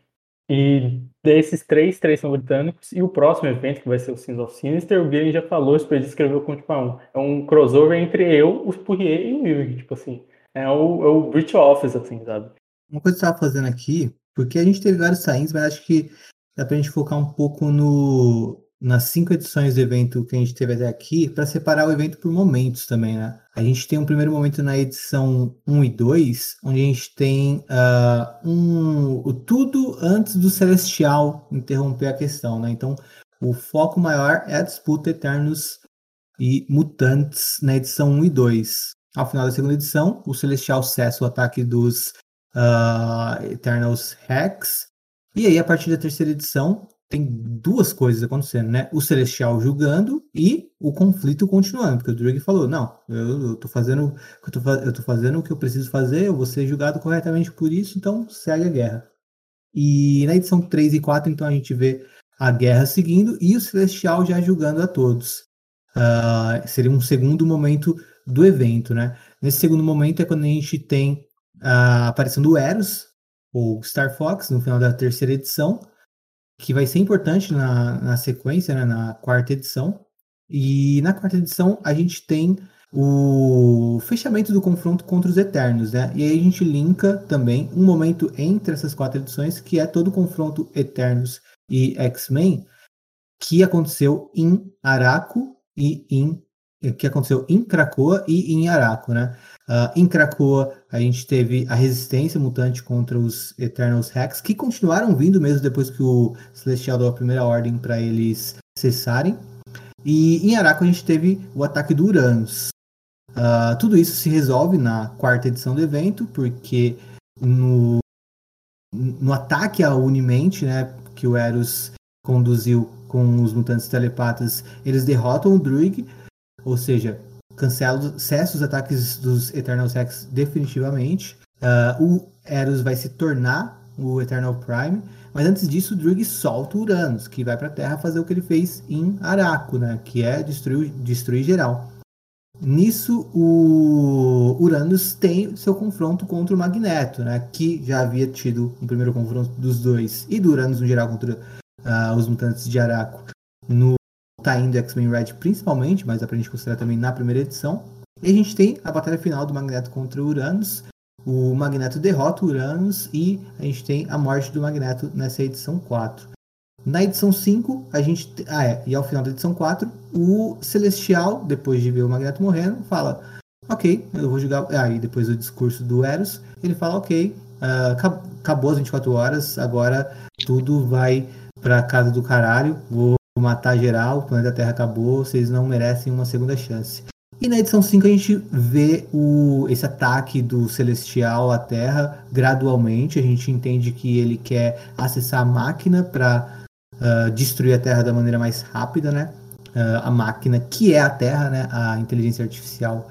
E desses três, três são britânicos. E o próximo evento, que vai ser o Sins of Sinister, o Gillen já falou, isso ele escreveu com tipo, um. É um crossover entre eu, os Poirier e o Jung, tipo assim. É o, é o Brit Office, assim, sabe? Uma coisa que eu estava fazendo aqui, porque a gente teve vários saints, mas acho que dá pra gente focar um pouco no, nas cinco edições do evento que a gente teve até aqui, para separar o evento por momentos também, né? A gente tem um primeiro momento na edição 1 e 2, onde a gente tem uh, um, o tudo antes do Celestial interromper a questão, né? Então, o foco maior é a disputa Eternos e Mutantes na edição 1 e 2. Ao final da segunda edição, o Celestial cessa o ataque dos uh, Eternals Rex. E aí, a partir da terceira edição, tem duas coisas acontecendo, né? O Celestial julgando e o conflito continuando, porque o Drake falou, não, eu, eu tô fazendo eu tô, eu tô fazendo o que eu preciso fazer, eu vou ser julgado corretamente por isso, então segue a guerra. E na edição 3 e 4, então, a gente vê a guerra seguindo e o Celestial já julgando a todos. uh, seria um segundo momento do evento, né? Nesse segundo momento é quando a gente tem a aparição do Eros, ou Star Fox, no final da terceira edição, que vai ser importante na, na sequência, né, na quarta edição. E na quarta edição a gente tem o fechamento do confronto contra os Eternos, né? E aí a gente linka também um momento entre essas quatro edições, que é todo o confronto Eternos e X-Men, que aconteceu em Araco e em que aconteceu em Krakoa e em Araco, né? Uh, em Krakoa, a gente teve a resistência mutante contra os Eternals Rex, que continuaram vindo mesmo depois que o Celestial deu a primeira ordem para eles cessarem. E em Araco, a gente teve o ataque do Uranus. Uh, tudo isso se resolve na quarta edição do evento, porque no, no ataque à Unimente, né, que o Eros conduziu com os mutantes telepatas, eles derrotam o Druig, ou seja, cancela, cessa os ataques dos Eternal Rex definitivamente. Uh, o Eros vai se tornar o Eternal Prime, mas antes disso, o Drug solta o Uranus, que vai para a Terra fazer o que ele fez em Araco, né? Que é destruir, destruir geral. Nisso, o Uranus tem seu confronto contra o Magneto, né? Que já havia tido um primeiro confronto dos dois e do Uranus no geral contra uh, os mutantes de Araco no tá indo X-Men Red principalmente, mas dá pra gente considerar também na primeira edição. E a gente tem a batalha final do Magneto contra o Uranus. O Magneto derrota o Uranus e a gente tem a morte do Magneto nessa edição 4. Na edição 5, a gente. Ah, é. E ao final da edição 4, o Celestial, depois de ver o Magneto morrendo, fala: Ok, eu vou jogar. Aí ah, depois do discurso do Eros, ele fala: Ok, uh, acabou as 24 horas, agora tudo vai pra casa do caralho, vou matar geral, o planeta Terra acabou, vocês não merecem uma segunda chance. E na edição 5 a gente vê o, esse ataque do Celestial à Terra gradualmente. A gente entende que ele quer acessar a máquina para uh, ah, destruir a Terra da maneira mais rápida, né? Uh, a máquina que é a Terra, né? A inteligência artificial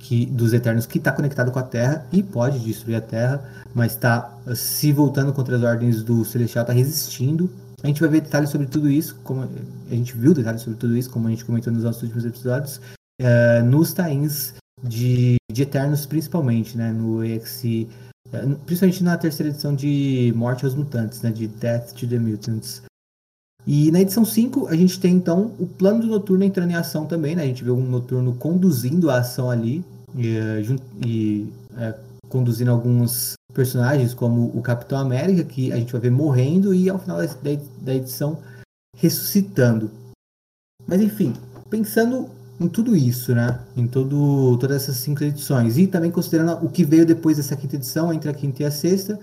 que, dos Eternos que está conectado com a Terra e pode destruir a Terra, mas está se voltando contra as ordens do Celestial, está resistindo a gente vai ver detalhes sobre tudo isso, como a gente viu detalhes sobre tudo isso, como a gente comentou nos nossos últimos episódios, uh, nos tains de, de Eternos, principalmente, né? No EXE, uh, principalmente na terceira edição de Morte aos Mutantes, né? De Death to the Mutants. E na edição 5, a gente tem então o plano do Noturno entrando em ação também, né? A gente vê um Noturno conduzindo a ação ali e, uh, e conduzindo alguns personagens como o Capitão América, que a gente vai ver morrendo e ao final da, edição ressuscitando. Mas enfim, pensando em tudo isso, né? Em todo, todas essas cinco edições. E também considerando o que veio depois dessa quinta edição, entre a quinta e a sexta,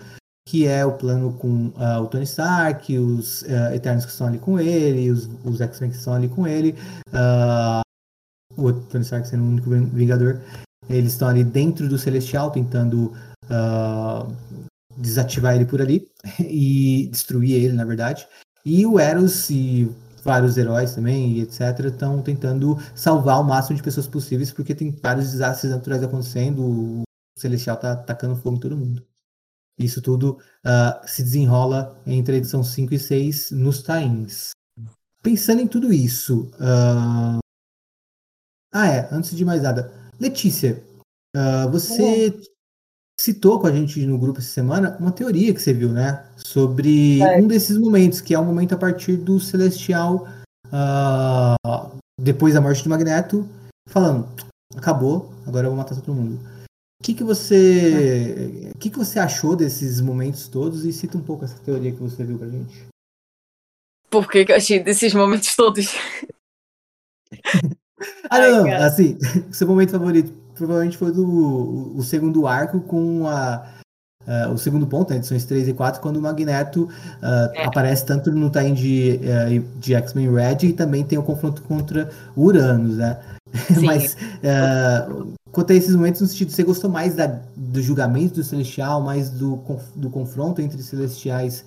que é o plano com uh, o Tony Stark, os uh, Eternos que estão ali com ele, os, os X-Men que estão ali com ele, uh, o Tony Stark sendo o único Vingador, eles estão ali dentro do Celestial tentando uh, desativar ele por ali e destruir ele, na verdade. E o Eros e vários heróis também, e etc., estão tentando salvar o máximo de pessoas possíveis, porque tem vários desastres naturais acontecendo, o Celestial tá atacando fogo em todo mundo. Isso tudo uh, se desenrola entre a edição 5 e 6 nos tains. Pensando em tudo isso. Uh... Ah, é, antes de mais nada. Letícia, uh, você citou com a gente no grupo essa semana uma teoria que você viu, né? Sobre é. um desses momentos, que é o momento a partir do Celestial, uh, depois da morte do Magneto, falando: acabou, agora eu vou matar todo mundo. O que, que você. O que, que você achou desses momentos todos e cita um pouco essa teoria que você viu pra gente? Por que, que eu achei desses momentos todos? ah, não, Ai, assim, seu momento favorito provavelmente foi do o segundo arco com a, uh, o segundo ponto, né, edições 3 e 4, quando o Magneto uh, é. aparece tanto no time de, uh, de X-Men Red e também tem o confronto contra Uranus, né? Mas quanto a esses momentos, no sentido, você gostou mais da, do julgamento do Celestial, mais do, do confronto entre Celestiais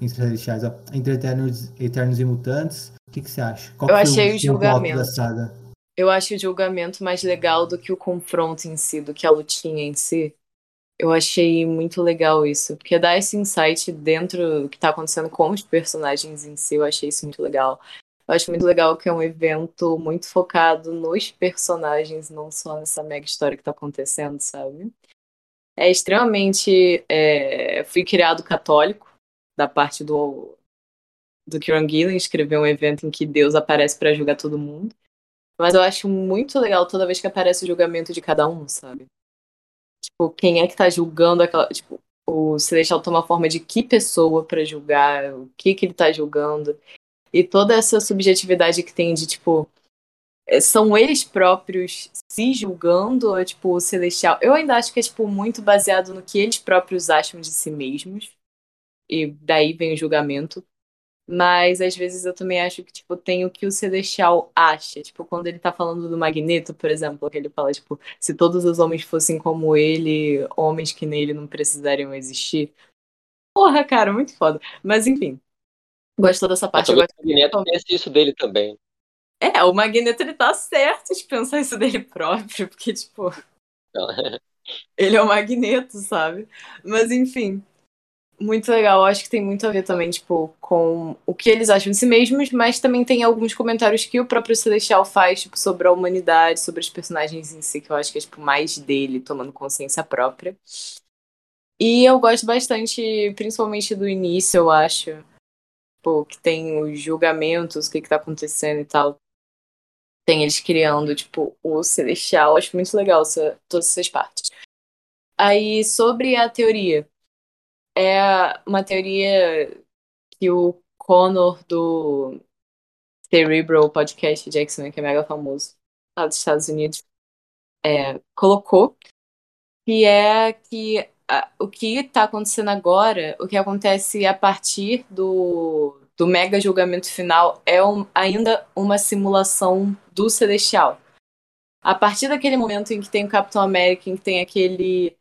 entre Celestiais, ó, entre Eternos, Eternos e Mutantes? O que, que você acha? Qual Eu achei o, o julgamento. Da saga? Eu acho o julgamento mais legal do que o confronto em si, do que a lutinha em si. Eu achei muito legal isso, porque dá esse insight dentro do que tá acontecendo com os personagens em si, eu achei isso muito legal. Eu acho muito legal que é um evento muito focado nos personagens, não só nessa mega história que tá acontecendo, sabe? É extremamente. É... Fui criado católico, da parte do, do Kieran Gillen, escrever um evento em que Deus aparece para julgar todo mundo. Mas eu acho muito legal toda vez que aparece o julgamento de cada um, sabe? Tipo, quem é que tá julgando aquela. Tipo, o Celestial toma forma de que pessoa para julgar, o que que ele tá julgando. E toda essa subjetividade que tem de, tipo, é, são eles próprios se julgando, ou, tipo, o Celestial. Eu ainda acho que é, tipo, muito baseado no que eles próprios acham de si mesmos. E daí vem o julgamento. Mas às vezes eu também acho que, tipo, tem o que o Celestial acha. Tipo, quando ele tá falando do Magneto, por exemplo, que ele fala, tipo, se todos os homens fossem como ele, homens que nele não precisariam existir. Porra, cara, muito foda. Mas enfim. Gostou dessa parte? o Magneto pensa isso dele também. É, o Magneto ele tá certo de pensar isso dele próprio, porque, tipo. ele é o Magneto, sabe? Mas enfim muito legal. Acho que tem muito a ver também, tipo, com o que eles acham de si mesmos, mas também tem alguns comentários que o próprio Celestial faz, tipo, sobre a humanidade, sobre os personagens em si, que eu acho que é, tipo, mais dele, tomando consciência própria. E eu gosto bastante, principalmente do início, eu acho. Tipo, que tem os julgamentos, o que, que tá acontecendo e tal. Tem eles criando, tipo, o Celestial. Acho muito legal essa, todas essas partes. Aí, sobre a teoria é uma teoria que o Connor do Cerebral Podcast Jackson, que é mega famoso lá dos Estados Unidos, é, colocou, que é que a, o que está acontecendo agora, o que acontece a partir do, do mega julgamento final, é um, ainda uma simulação do Celestial. A partir daquele momento em que tem o Capitão América, em que tem aquele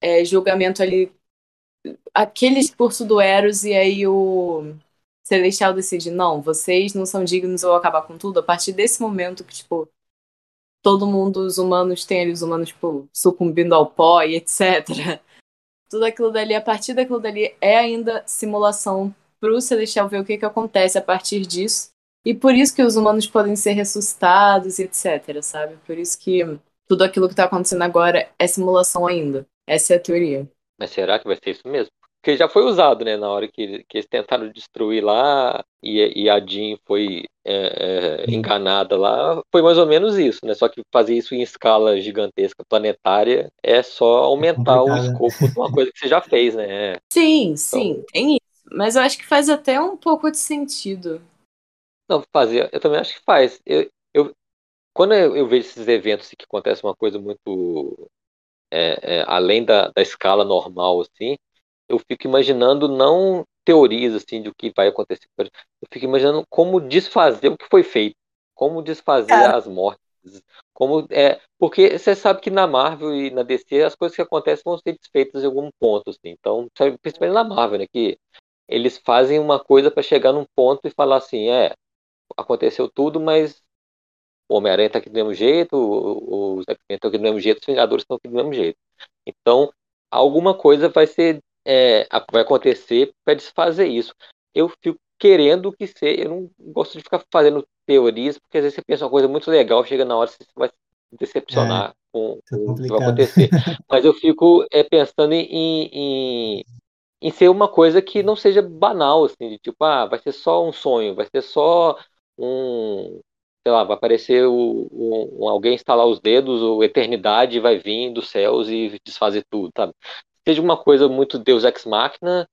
é, julgamento ali aquele discurso do Eros e aí o Celestial decide, não, vocês não são dignos, eu vou acabar com tudo. A partir desse momento que, tipo, todo mundo, os humanos, tem ali os humanos, tipo, sucumbindo ao pó e etc. Tudo aquilo dali, a partir daquilo dali, é ainda simulação pro Celestial ver o que que acontece a partir disso. E por isso que os humanos podem ser ressuscitados e etc, sabe? Por isso que tudo aquilo que tá acontecendo agora é simulação ainda. Essa é a teoria. Mas será que vai ser isso mesmo? Porque já foi usado, né? Na hora que, que eles tentaram destruir lá e, e a Jean foi é, é, enganada lá, foi mais ou menos isso, né? Só que fazer isso em escala gigantesca, planetária, é só aumentar é o escopo de uma coisa que você já fez, né? Sim, então, sim, tem isso. Mas eu acho que faz até um pouco de sentido. Não, fazer, eu também acho que faz. Eu, eu, quando eu, eu vejo esses eventos que acontece uma coisa muito é, é, além da, da escala normal, assim, eu fico imaginando não teorias assim de o que vai acontecer. Eu fico imaginando como desfazer o que foi feito, como desfazer Cara. as mortes, como é, porque você sabe que na Marvel e na DC as coisas que acontecem vão ser desfeitas em algum ponto, assim. Então, principalmente na Marvel, né, que eles fazem uma coisa para chegar num ponto e falar assim, é, aconteceu tudo, mas o Homem-Aranha está aqui do mesmo jeito, os X-Men estão aqui do mesmo jeito, os Vingadores estão aqui do mesmo jeito. Então, alguma coisa vai ser é, vai acontecer para desfazer isso. Eu fico querendo que seja, eu não gosto de ficar fazendo teorias, porque às vezes você pensa uma coisa muito legal, chega na hora você vai se decepcionar é, com, é o que vai acontecer. Mas eu fico é, pensando em, em, em, ser uma coisa que não seja banal, assim, de tipo, ah, vai ser só um sonho, vai ser só um, sei lá, vai aparecer o, o, alguém instalar os dedos, o Eternidade vai vir dos céus e desfazer tudo, sabe? Seja uma coisa muito Deus Ex Machina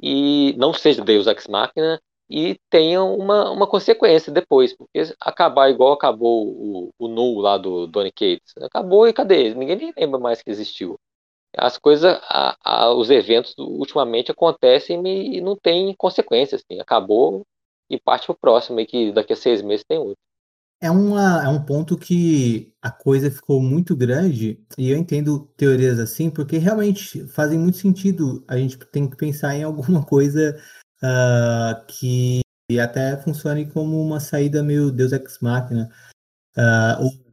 e não seja Deus Ex Machina e tenha uma, uma consequência depois, porque acabar igual acabou o, o Nu lá do Donny Cates, acabou e cadê? Ninguém nem lembra mais que existiu. As coisas, a, a, os eventos ultimamente acontecem e não tem consequências, assim, acabou e parte para o próximo, e que daqui a seis meses tem outro é, uma, é um ponto que a coisa ficou muito grande, e eu entendo teorias assim, porque realmente fazem muito sentido. A gente tem que pensar em alguma coisa uh, que até funcione como uma saída meio Deus Ex Machina, uh, ou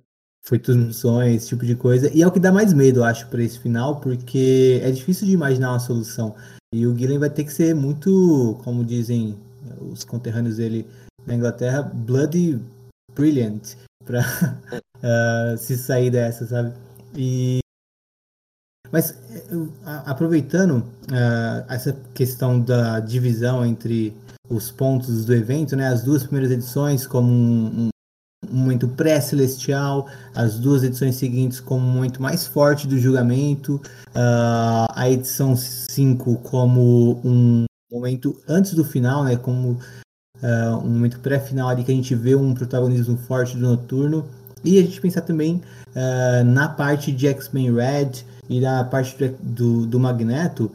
foi transmissões, esse tipo de coisa. E é o que dá mais medo, eu acho, para esse final, porque é difícil de imaginar uma solução. E o Guilherme vai ter que ser muito, como dizem os conterrâneos dele, na Inglaterra, bloody brilliant para uh, se sair dessa, sabe? E mas aproveitando uh, essa questão da divisão entre os pontos do evento, né? As duas primeiras edições como um, um momento pré-celestial, as duas edições seguintes como momento mais forte do julgamento, uh, a edição 5 como um momento antes do final, né? Como uh, um momento pré-final ali que a gente vê um protagonismo forte do Noturno. E a gente pensar também uh, na parte de X-Men Red e na parte do, do Magneto.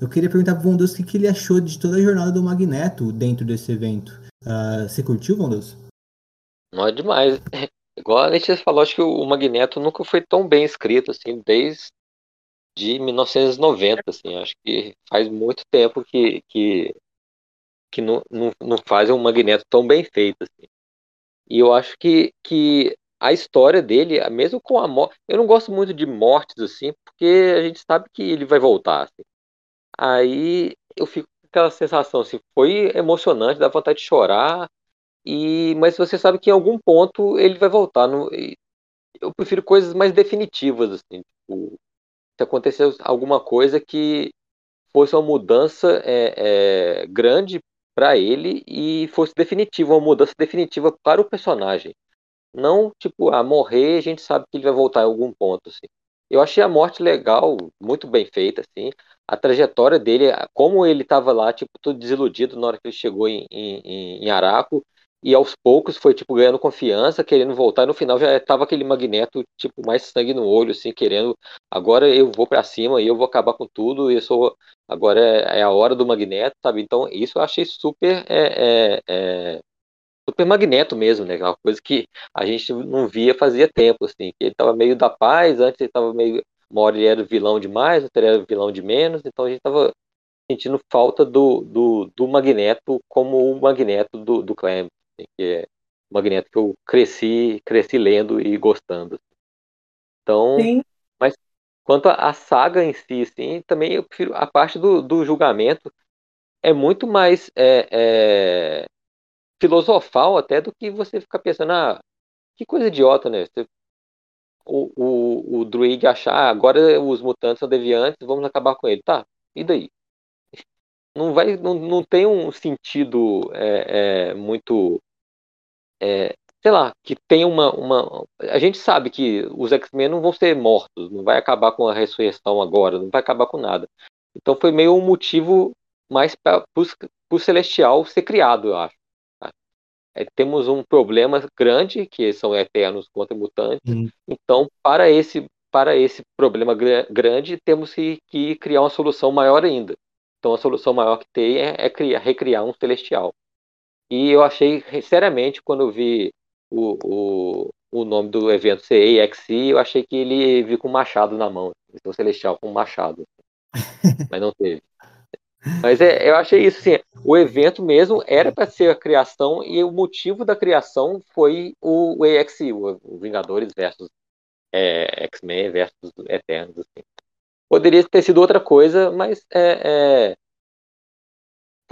Eu queria perguntar pro Vondos o que, que ele achou de toda a jornada do Magneto dentro desse evento. Uh, você curtiu, Vondos? Não é demais. Igual a Letícia falou, acho que o Magneto nunca foi tão bem escrito, assim, desde de 1990, assim. Acho que faz muito tempo que, que que não, não, não fazem um Magneto tão bem feito. Assim. E eu acho que, que a história dele, mesmo com a morte. Eu não gosto muito de mortes, assim, porque a gente sabe que ele vai voltar. Assim. Aí eu fico com aquela sensação, assim, foi emocionante, dá vontade de chorar. E, mas você sabe que em algum ponto ele vai voltar. No, eu prefiro coisas mais definitivas, assim, tipo, se acontecer alguma coisa que fosse uma mudança é, é, grande para ele e fosse definitiva, uma mudança definitiva para o personagem. Não, tipo, a morrer, a gente sabe que ele vai voltar em algum ponto, assim. Eu achei a morte legal, muito bem feita, assim. A trajetória dele, como ele estava lá, tipo, todo desiludido na hora que ele chegou em, em, em Araco, e aos poucos foi tipo ganhando confiança, querendo voltar. E no final já estava aquele magneto tipo mais sangue no olho, assim, querendo. Agora eu vou para cima e eu vou acabar com tudo. E eu sou agora é, é, a hora do magneto, sabe? Então isso eu achei super é, é, é super magneto mesmo, né? Uma coisa que a gente não via fazia tempo, assim. Que ele estava meio da paz, antes ele estava meio uma hora ele era vilão demais, outra era vilão de menos. Então a gente estava sentindo falta do, do, do Magneto como o Magneto do, do Clem assim, que é Magneto que eu cresci, cresci lendo e gostando. Então, Sim. mas quanto à saga em si, assim, também eu prefiro a parte do, do julgamento é muito mais é, é, filosofal até do que você ficar pensando, ah, que coisa idiota, né? Você, o, o, o Druid achar, ah, agora os mutantes são deviantes, vamos acabar com ele. Tá, e daí? Não, vai, não, não tem um sentido é, é muito é, sei lá, que tem uma, uma. A gente sabe que os X-Men não vão ser mortos, não vai acabar com a ressurreição agora, não vai acabar com nada. Então foi meio um motivo mais para o Celestial ser criado, eu acho. Tá? É, temos um problema grande, que são eternos contra mutantes. Uhum. Então, para esse, para esse problema gr grande, temos que, que, criar uma solução maior ainda. Então, a solução maior que tem é, é criar, recriar um Celestial. E eu achei, seriamente, quando eu vi o, o, o nome do evento ser EXI, eu achei que ele viu com machado na mão. Então, Celestial com machado. Mas não teve. Mas é, eu achei isso assim, o evento mesmo era para ser a criação e o motivo da criação foi o, o o, o Vingadores versus é, X-Men versus Eternos. Assim. Poderia ter sido outra coisa, mas é, é,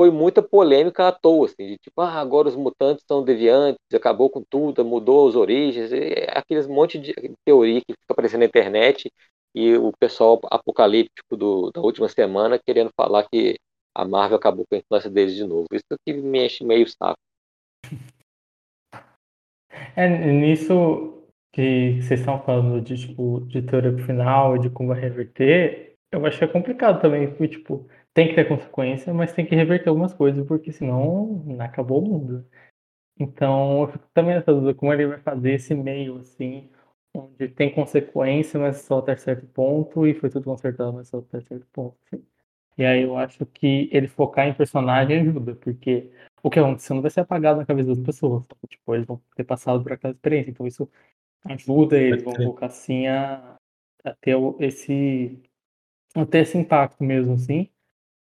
foi muita polêmica à toa, assim, de tipo, ah, agora os mutantes são deviantes, acabou com tudo, mudou as origens, aqueles monte de teoria que fica aparecendo na internet e o pessoal apocalíptico do, da última semana querendo falar que a Marvel acabou com a infância deles de novo. Isso que me enche meio saco. É, nisso que vocês estão falando de, tipo, de teoria final, de como vai reverter, eu é complicado também, porque, tipo, tem que ter consequência, mas tem que reverter algumas coisas, porque senão acabou o mundo. Então, eu fico também nessa dúvida, como ele vai fazer esse meio, assim, onde tem consequência, mas só até certo ponto, e foi tudo consertado, mas só até certo ponto. Assim. E aí eu acho que ele focar em personagem ajuda, porque o que aconteceu não vai ser apagado na cabeça das pessoas. Tipo, eles vão ter passado por aquela experiência, então isso ajuda eles, vão colocar assim a, a ter esse, a ter esse impacto mesmo, assim.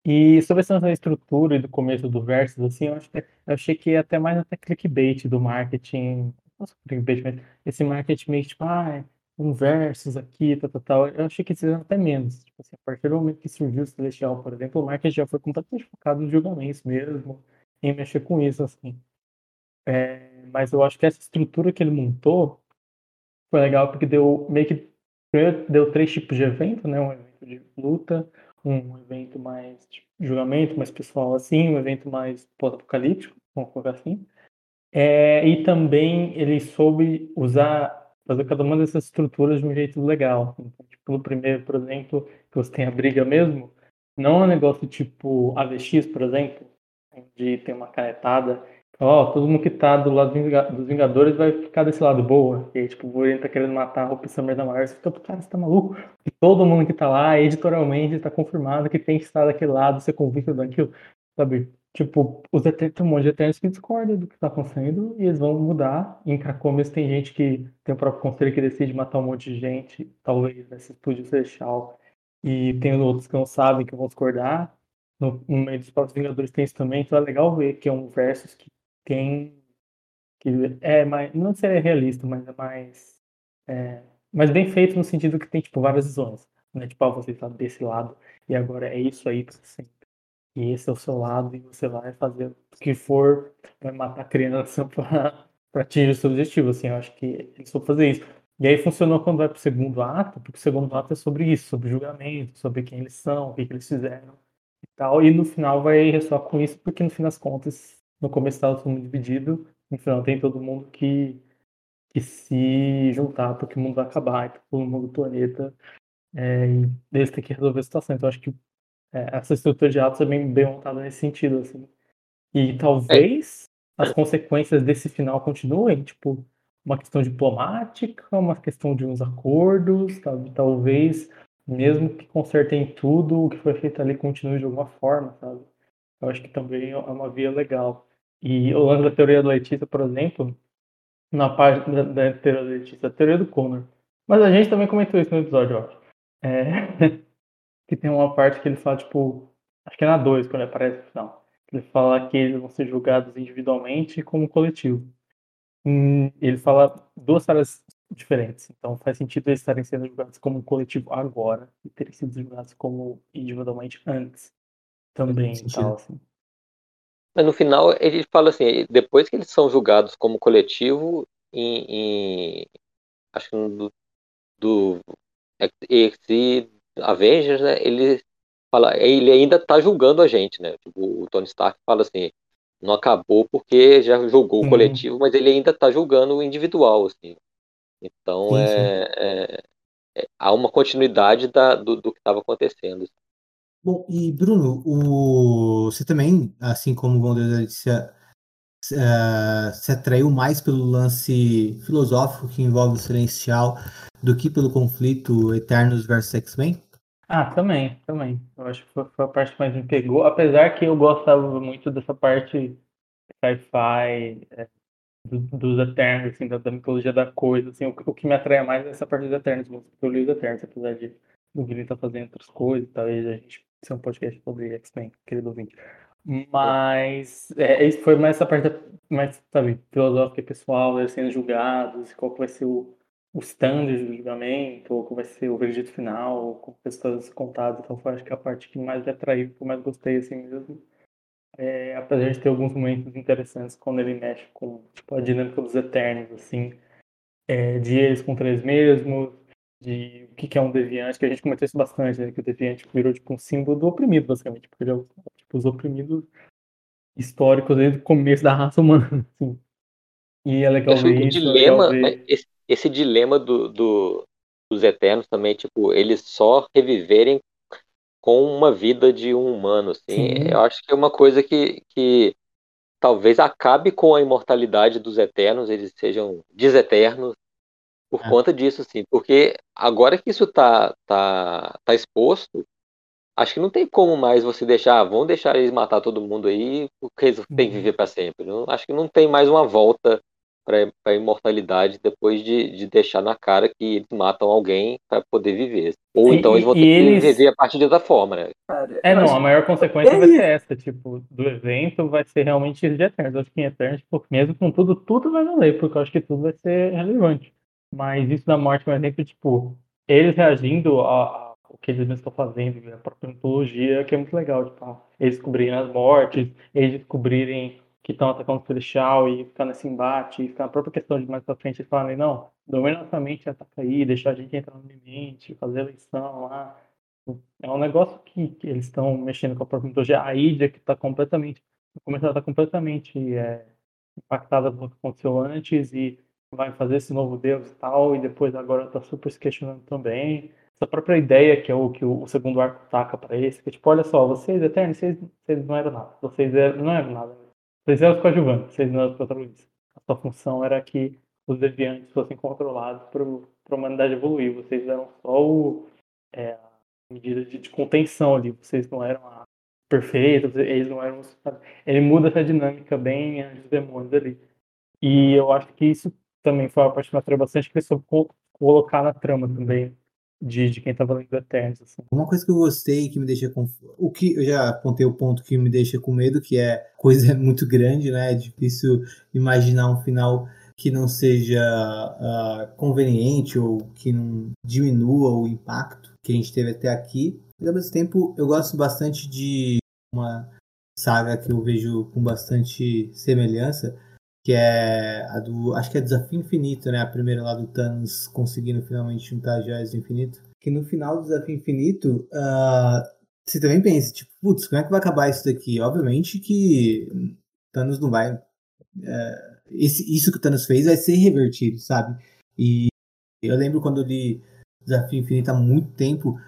E sobre essa estrutura e do começo do Versus, assim, eu, acho que, eu achei que é até mais até clickbait do marketing. Só clickbait, mas esse marketing meio tipo, ah, um Versus aqui, tal, tal, tal. Eu achei que eles fizeram até menos. Tipo assim, a partir do momento que surgiu o Celestial, por exemplo, o marketing já foi completamente focado nos julgamentos mesmo, em mexer com isso, assim. É, mas eu acho que essa estrutura que ele montou foi legal porque deu meio que deu três tipos de evento, né? Um evento de luta, um evento mais de julgamento, mais pessoal assim, um evento mais pós-apocalíptico, vamos colocar assim. É, e também ele soube usar, fazer cada uma dessas estruturas de um jeito legal. Então, tipo, no primeiro, por exemplo, que você tem a briga mesmo, não é um negócio tipo AVX, por exemplo, onde tem uma canetada Ó, oh, todo mundo que tá do lado dos Vingadores vai ficar desse lado boa. E aí, tipo, o Wolverine tá querendo matar a Hope Summer da Maior. Você fica, cara, você tá maluco? E todo mundo que tá lá, editorialmente, tá confirmado que tem que estar daquele lado, ser convicto daquilo. Sabe? Tipo, os Eternos, tem um monte de Eternos que discorda do que tá acontecendo e eles vão mudar. Em Cracomias tem gente que tem o próprio conselho que decide matar um monte de gente, talvez, nesse estúdio celestial. E tem outros que não sabem, que vão discordar. No, no meio dos próprios Vingadores tem isso também, então é legal ver que é um versus que tem que é mais não seria realista, mas é mais é, mas bem feito no sentido que tem tipo várias visões, né? Tipo, ah, você está desse lado e agora é isso aí para sempre. E esse é o seu lado e você vai fazer o que for, vai matar a criança para atingir o seu objetivo, assim, eu acho que eles vão fazer isso. E aí funcionou quando vai para o segundo ato, porque o segundo ato é sobre isso, sobre julgamento, sobre quem eles são, o que, que eles fizeram e tal. E no final vai ressoar com isso, porque no fim das contas no começo estava todo mundo dividido, no final tem todo mundo que, que se juntar porque o mundo vai acabar, então todo mundo do planeta, é, e eles têm que resolver a situação. Então acho que é, essa estrutura de atos é bem, bem montada nesse sentido, assim. E talvez é. as consequências desse final continuem, tipo, uma questão diplomática, uma questão de uns acordos, sabe? Talvez, mesmo que consertem tudo, o que foi feito ali continue de alguma forma, sabe? Eu acho que também é uma via legal. E o lance da teoria do Letícia, por exemplo, na parte da, da teoria do Letícia, a teoria do Connor. Mas a gente também comentou isso no episódio, acho. É, que tem uma parte que ele fala, tipo, acho que é na 2, quando ele aparece no final. Ele fala que eles vão ser julgados individualmente e como coletivo. Ele fala duas áreas diferentes. Então faz sentido eles estarem sendo julgados como coletivo agora e terem sido julgados como individualmente antes também e tal, assim. Mas no final ele fala assim, depois que eles são julgados como coletivo em, em acho que do, do Avengers, né, ele fala, ele ainda tá julgando a gente, né? Tipo, o Tony Stark fala assim, não acabou porque já julgou uhum. o coletivo, mas ele ainda tá julgando o individual, assim. Então sim, é, sim. É, é, há uma continuidade da, do, do que estava acontecendo. Bom, e Bruno, o... você também, assim como o Wander se, uh, se atraiu mais pelo lance filosófico que envolve o silencial do que pelo conflito Eternos versus X-Men? Ah, também, também. Eu acho que foi, foi, a parte que mais me pegou, apesar que eu gostava muito dessa parte sci-fi, é, do, dos Eternos, assim, da, da, mitologia da coisa, assim, o, o, que me atrai mais é essa parte dos Eternos, porque eu li os Eternos, apesar de o Guilherme estar tá fazendo outras coisas, talvez a gente ser um podcast sobre X-Men, querido ouvinte. Mas é, isso foi mais essa parte mais, sabe, filosófica e pessoal, eles sendo julgados, qual vai ser o, o standard do julgamento, ou qual vai ser o veredito final, como as histórias contadas. Então foi acho que a parte que mais me atraiu, que eu mais gostei assim mesmo. É, apesar de ter alguns momentos interessantes quando ele mexe com tipo, a dinâmica dos Eternos, assim, é, de eles contra eles mesmos, de o que é um deviante, que a gente comentou isso bastante, né? Que o deviante virou tipo um símbolo do oprimido, basicamente, porque ele é tipo, os oprimidos históricos desde o começo da raça humana. Assim. E é legal ver isso. Dilema, é ver... esse, esse, dilema do, do, dos Eternos também, tipo, eles só reviverem com uma vida de um humano, assim. Sim. Eu acho que é uma coisa que, que talvez acabe com a imortalidade dos Eternos, eles sejam deseternos, por é. conta disso, assim, porque agora que isso tá, tá, tá exposto, acho que não tem como mais você deixar, ah, vão deixar eles matar todo mundo aí, porque eles têm que uhum. viver para sempre. Não, acho que não tem mais uma volta para a imortalidade depois de, de deixar na cara que eles matam alguém para poder viver. Ou então eles vão ter eles... que viver a partir de outra forma, né? É, não, a maior consequência vai ser essa, tipo, do evento vai ser realmente isso de Eternos. Eu acho que em Eternos, tipo, mesmo com tudo, tudo vai valer, porque eu acho que tudo vai ser relevante. Mas isso da morte, por exemplo, tipo, eles reagindo ao que eles estão fazendo, a própria mitologia, que é muito legal, tipo, eles descobrirem as mortes, eles descobrirem que estão atacando o Celestial e ficar nesse embate, e ficar na própria questão de mais pra frente, eles falarem, não, domina nossa mente, ataca aí, deixar a gente entrar no limite, fazer eleição lá. É um negócio que, que eles estão mexendo com a própria mitologia. A Hydra, que está completamente, começando a estar completamente é, impactada pelo que aconteceu antes e vai fazer esse novo deus e tal, e depois agora está super se questionando também. Essa própria ideia que é o que o, segundo arco taca para esse, que é tipo, olha só, vocês Eternos, vocês, vocês não eram nada, vocês eram, não eram nada, vocês eram os coadjuvantes, vocês não eram os protagonistas. A sua função era que os deviantes fossem controlados para a humanidade evoluir, vocês eram só o, é, a medida de, de, contenção ali, vocês não eram a perfeitos, eles não eram. Ele muda essa dinâmica bem dos demônios ali. E eu acho que isso também foi uma parte que me atraiu bastante, que ele soube colocar na trama também de, de quem estava lendo Eternos. Assim. Uma coisa que eu gostei que me deixa confuso. O que eu já apontei o ponto que me deixa com medo, que é coisa muito grande, né? É difícil imaginar um final que não seja uh, conveniente ou que não diminua o impacto que a gente teve até aqui. Mas ao mesmo tempo, eu gosto bastante de uma saga que eu vejo com bastante semelhança, que é a do. Acho que é Desafio Infinito, né? A primeira lá do Thanos conseguindo finalmente juntar joias do infinito. Que no final do Desafio Infinito, uh, você também pensa, tipo, putz, como é que vai acabar isso daqui? Obviamente que Thanos não vai. Uh, esse, isso que o Thanos fez vai ser revertido, sabe? E eu lembro quando eu li Desafio Infinito há muito tempo,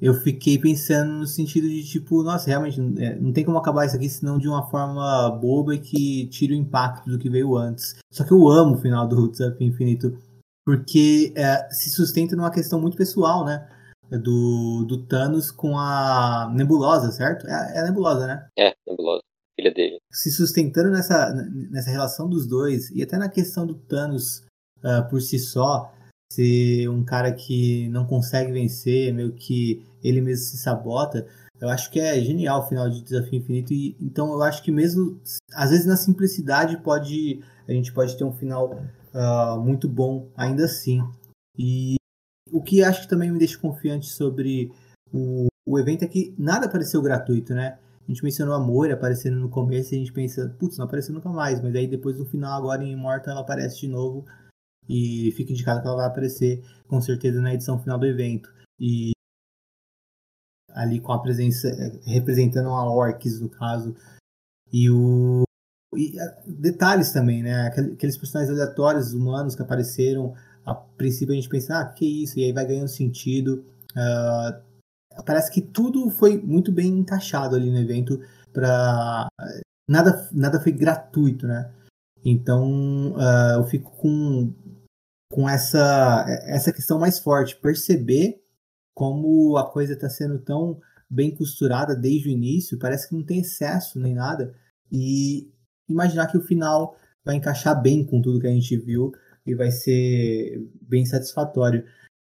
eu fiquei pensando no sentido de tipo, nossa, realmente é, não tem como acabar isso aqui senão de uma forma boba e que tire o impacto do que veio antes. Só que eu amo o final do Desafio Infinito porque é, se sustenta numa questão muito pessoal, né? Do, do Thanos com a Nebulosa, certo? É, é a Nebulosa, né? É, Nebulosa, filha dele. Se sustentando nessa, nessa relação dos dois e até na questão do Thanos uh, por si só, ser um cara que não consegue vencer, meio que ele mesmo se sabota. Eu acho que é genial o final de Desafio Infinito. E, então eu acho que mesmo, às vezes na simplicidade pode a gente pode ter um final uh, muito bom ainda assim. E o que acho que também me deixa confiante sobre o, o evento é que nada apareceu gratuito, né? A gente mencionou Amor aparecendo no começo e a gente pensa, putz, não apareceu nunca mais. Mas aí depois no final, agora em Immortal, ela aparece de novo e fica indicado que ela vai aparecer com certeza na edição final do evento. E ali com a presença, representando a Orcs, no caso, e o. E detalhes também, né? Aqueles personagens aleatórios humanos que apareceram. A princípio a gente pensa, ah, que isso? E aí vai ganhando sentido. Uh, parece que tudo foi muito bem encaixado ali no evento para nada nada foi gratuito, né? Então uh, eu fico com com essa essa questão mais forte, perceber como a coisa está sendo tão bem costurada desde o início, parece que não tem excesso nem nada, e imaginar que o final vai encaixar bem com tudo que a gente viu e vai ser bem satisfatório.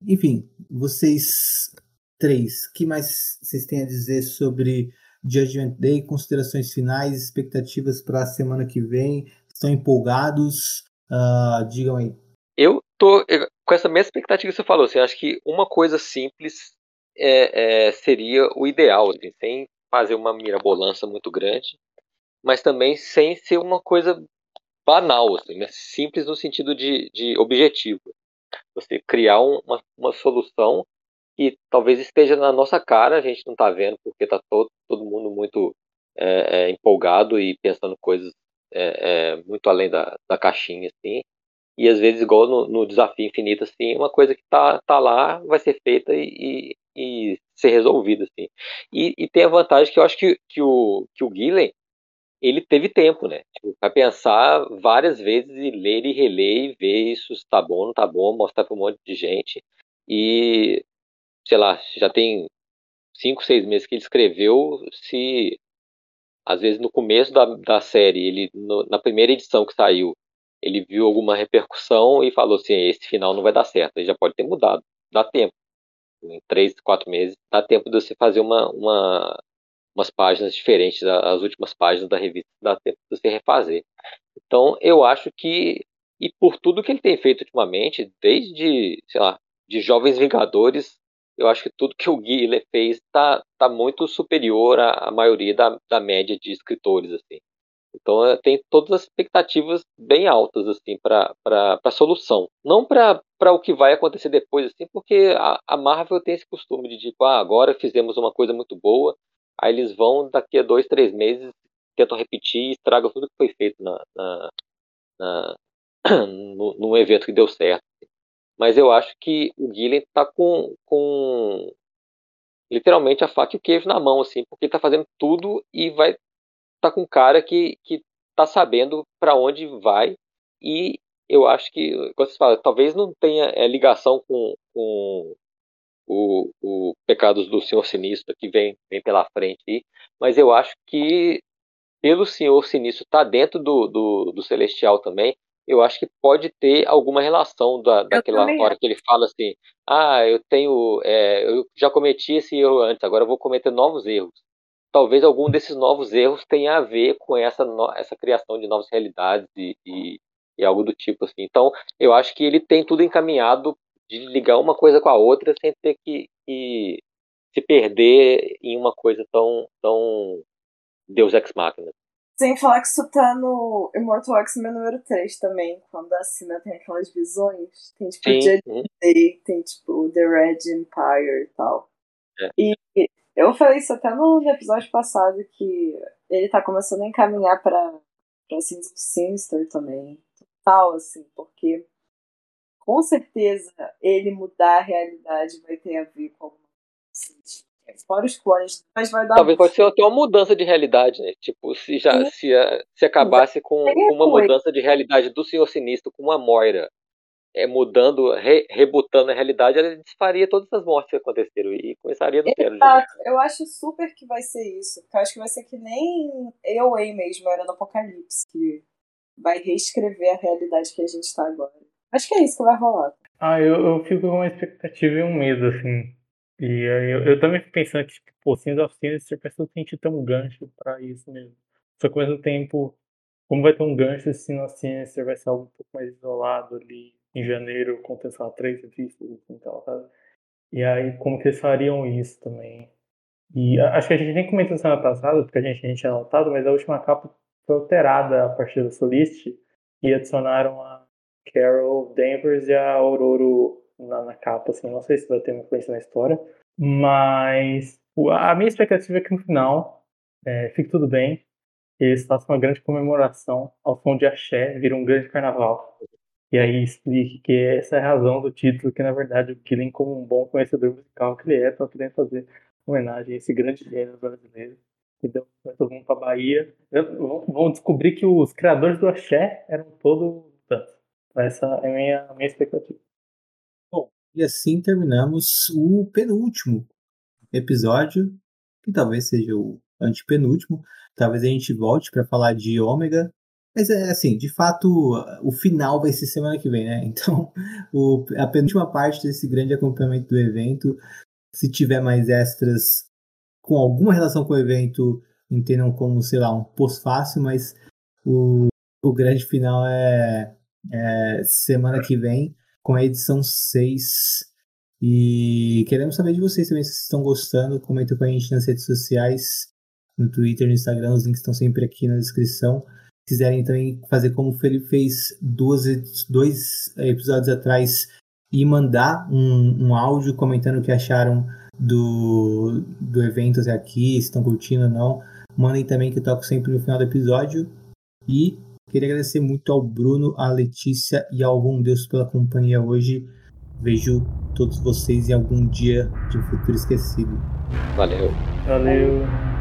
Enfim, vocês três, que mais vocês têm a dizer sobre Judgment Day, considerações finais, expectativas para a semana que vem? Estão empolgados? Uh, digam aí. Eu tô com essa mesma expectativa que você falou. Assim, acho que uma coisa simples é, é, seria o ideal, assim, sem fazer uma mirabolança muito grande, mas também sem ser uma coisa banal, assim, né? simples no sentido de, de objetivo. Você criar uma, uma solução que talvez esteja na nossa cara, a gente não está vendo porque está todo, todo mundo muito é, é, empolgado e pensando coisas é, é, muito além da, da caixinha, assim, e às vezes, igual no, no desafio infinito, assim, uma coisa que tá, tá lá vai ser feita e, e, e ser resolvida, assim. E, e, tem a vantagem que eu acho que, que o, que o Gillen, ele teve tempo, né? Tipo, vai pensar várias vezes e ler e reler e ver isso se tá bom, não tá bom, mostrar para um monte de gente. E, sei lá, já tem cinco, seis meses que ele escreveu, se às vezes no começo da, da série, ele no, na primeira edição que saiu, ele viu alguma repercussão e falou assim: esse final não vai dar certo, ele já pode ter mudado, dá tempo. Em três, quatro meses, dá tempo de você fazer uma, uma, umas páginas diferentes, as últimas páginas da revista, dá tempo de você refazer. Então, eu acho que, e por tudo que ele tem feito ultimamente, desde, sei lá, de Jovens Vingadores, eu acho que tudo que o Guilherme fez está tá muito superior à, à maioria da, da média de escritores, assim. Então tem todas as expectativas bem altas assim para a solução. Não para o que vai acontecer depois, assim, porque a, a, Marvel tem esse costume de tipo, ah, agora fizemos uma coisa muito boa, aí eles vão daqui a dois, três meses, tentam repetir e estragam tudo que foi feito na, na, na no, num evento que deu certo. Mas eu acho que o Guilherme está com, com literalmente a faca e o queijo na mão, assim, porque ele está fazendo tudo e vai tá com um cara que, que tá sabendo para onde vai. E eu acho que, como você fala, talvez não tenha é, ligação com, com o, o Pecados do Senhor Sinistro que vem, vem pela frente aí, mas eu acho que pelo Senhor Sinistro tá dentro do, do, do, Celestial também, eu acho que pode ter alguma relação da, daquela hora que ele fala assim, ah, eu tenho, é, eu já cometi esse erro antes, agora eu vou cometer novos erros talvez algum desses novos erros tenha a ver com essa, essa criação de novas realidades e, e, e, algo do tipo assim. Então, eu acho que ele tem tudo encaminhado de ligar uma coisa com a outra sem ter que, que se perder em uma coisa tão, tão Deus Ex Machina. Sem falar que isso tá no Immortal X-Men número 3 também, quando a tem aquelas visões. Tem tipo Sim. Judgment Day, tem tipo The Red Empire e tal. É. E eu falei isso até no episódio passado, que ele tá começando a encaminhar pra, pra Sins Sinister também. Total, assim, porque com certeza ele mudar a realidade vai ter a ver com coisa. Fora os clones, mas vai dar. Talvez pode ser até uma mudança de realidade, né? Tipo, se já se, se acabasse com, com uma mudança de realidade do Senhor Sinistro com uma Moira é, mudando, re, rebutando a realidade, ela desfaria todas as mortes que aconteceram e começaria do zero. Exato, eu acho super que vai ser isso. Porque eu acho que vai ser que nem eu aí mesmo era no Apocalipse, que vai reescrever a realidade que a gente tá agora. Acho que é isso que vai rolar. Ah, eu, eu fico com uma expectativa e um medo, assim. E aí eu, eu também fico pensando que, tipo, pô, Sins of Sinister parece que tem que ter um gancho pra isso mesmo. Só que ao mesmo tempo, como vai ter um gancho, Sins of Sinister vai ser algo um pouco mais isolado ali em janeiro compensar três revistas e tal, sabe? E aí, como que eles fariam isso também? E acho que a gente nem comentou semana passada, porque a gente, a gente tinha notado, mas a última capa foi alterada a partir da Solist e adicionaram a Carol Danvers e a Aurora na, na, capa, assim, não sei se vai ter uma influência na história, mas a minha expectativa é que no final é, fique tudo bem, eles façam uma grande comemoração ao som de axé, vira um grande carnaval. E aí explique que essa é a razão do título, que na verdade o Killing, como um bom conhecedor musical que ele é, está querendo fazer homenagem a esse grande gênero brasileiro. Então, todo mundo para Bahia. Vão descobrir que os criadores do axé eram todos tantos. Essa é a minha, a minha expectativa. Bom, e assim terminamos o penúltimo episódio, que talvez seja o antepenúltimo. Talvez a gente volte para falar de Ômega, mas é assim, de fato, o final vai ser semana que vem, né? Então, o, a penúltima parte desse grande acompanhamento do evento, se tiver mais extras com alguma relação com o evento, entendam como, sei lá, um pós-fácil, mas o, o grande final é, é semana que vem, com a edição 6. E queremos saber de vocês também se vocês estão gostando. Comentem com a gente nas redes sociais, no Twitter, no Instagram, os links estão sempre aqui na descrição quiserem também fazer como o Felipe fez duas, dois episódios atrás e mandar um, um áudio comentando o que acharam do, do evento até aqui, se estão curtindo ou não. Mandem também que eu toco sempre no final do episódio. E queria agradecer muito ao Bruno, à Letícia e ao Bom Deus pela companhia hoje. Vejo todos vocês em algum dia de um futuro esquecido. Valeu. Valeu.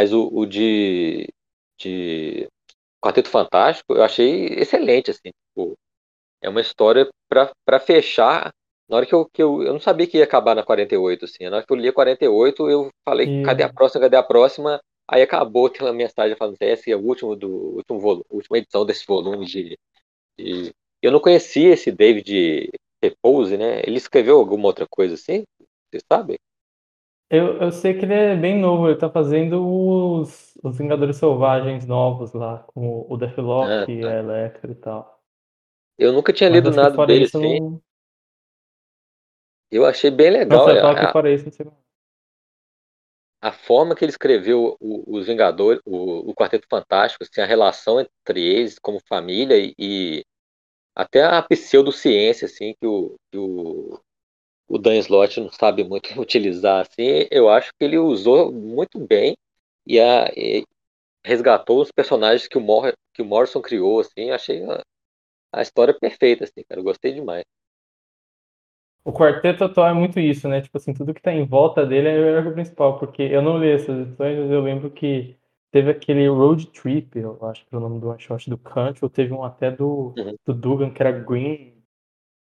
Mas o, o de, de Quarteto Fantástico eu achei excelente, assim. Tipo, é uma história para fechar. Na hora que eu, que eu. Eu não sabia que ia acabar na 48, assim. Na hora que eu li a 48, eu falei, cadê a próxima, cadê a próxima? Aí acabou, tem uma mensagem falando assim, esse é o último do último volume, última edição desse volume de, de... Eu não conhecia esse David Repose, né? Ele escreveu alguma outra coisa assim? Você sabe? Eu, eu sei que ele é bem novo, ele tá fazendo os, os Vingadores Selvagens novos lá, com o Deathlock ah, tá. a Electra e tal. Eu nunca tinha lido nada dele assim. Não... Eu achei bem legal. Nossa, a, fora isso, não sei a forma que ele escreveu os Vingadores, o, o, Quarteto Fantástico, assim, a relação entre eles como família e, e até a pseudociência, assim, que o, que o, o Dan Slott não sabe muito utilizar, assim, eu acho que ele usou muito bem e, a, e resgatou os personagens que o, Mor que o Morrison criou, assim, achei a, a história perfeita, assim, cara, gostei demais. O quarteto atual é muito isso, né? Tipo assim, tudo que tá em volta dele é o principal, porque eu não li essas edições, mas eu lembro que teve aquele Road Trip, eu acho que é o nome do one shot do Kant, ou teve um até do, uhum. do Dugan, que era Green.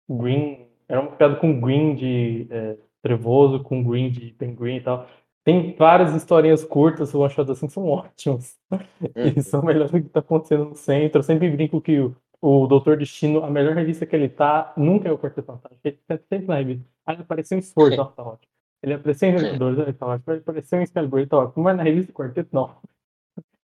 Green. Era um criado com Green de é, trevoso, com Green de Green e tal. Tem várias historinhas curtas, one shot assim, são ótimos. Uhum. E são melhores do que tá acontecendo no centro. Eu sempre brinco que o o Doutor Destino, a melhor revista que ele tá, nunca é o Quarteto Fantástico. Ele tá sempre na revista. Aí ele apareceu em Sword, nossa, tá ótimo. Ele apareceu em Vingadores, ele tá ótimo. Ele apareceu em Excalibur, ele tá ótimo. Mas na revista Quarteto, não.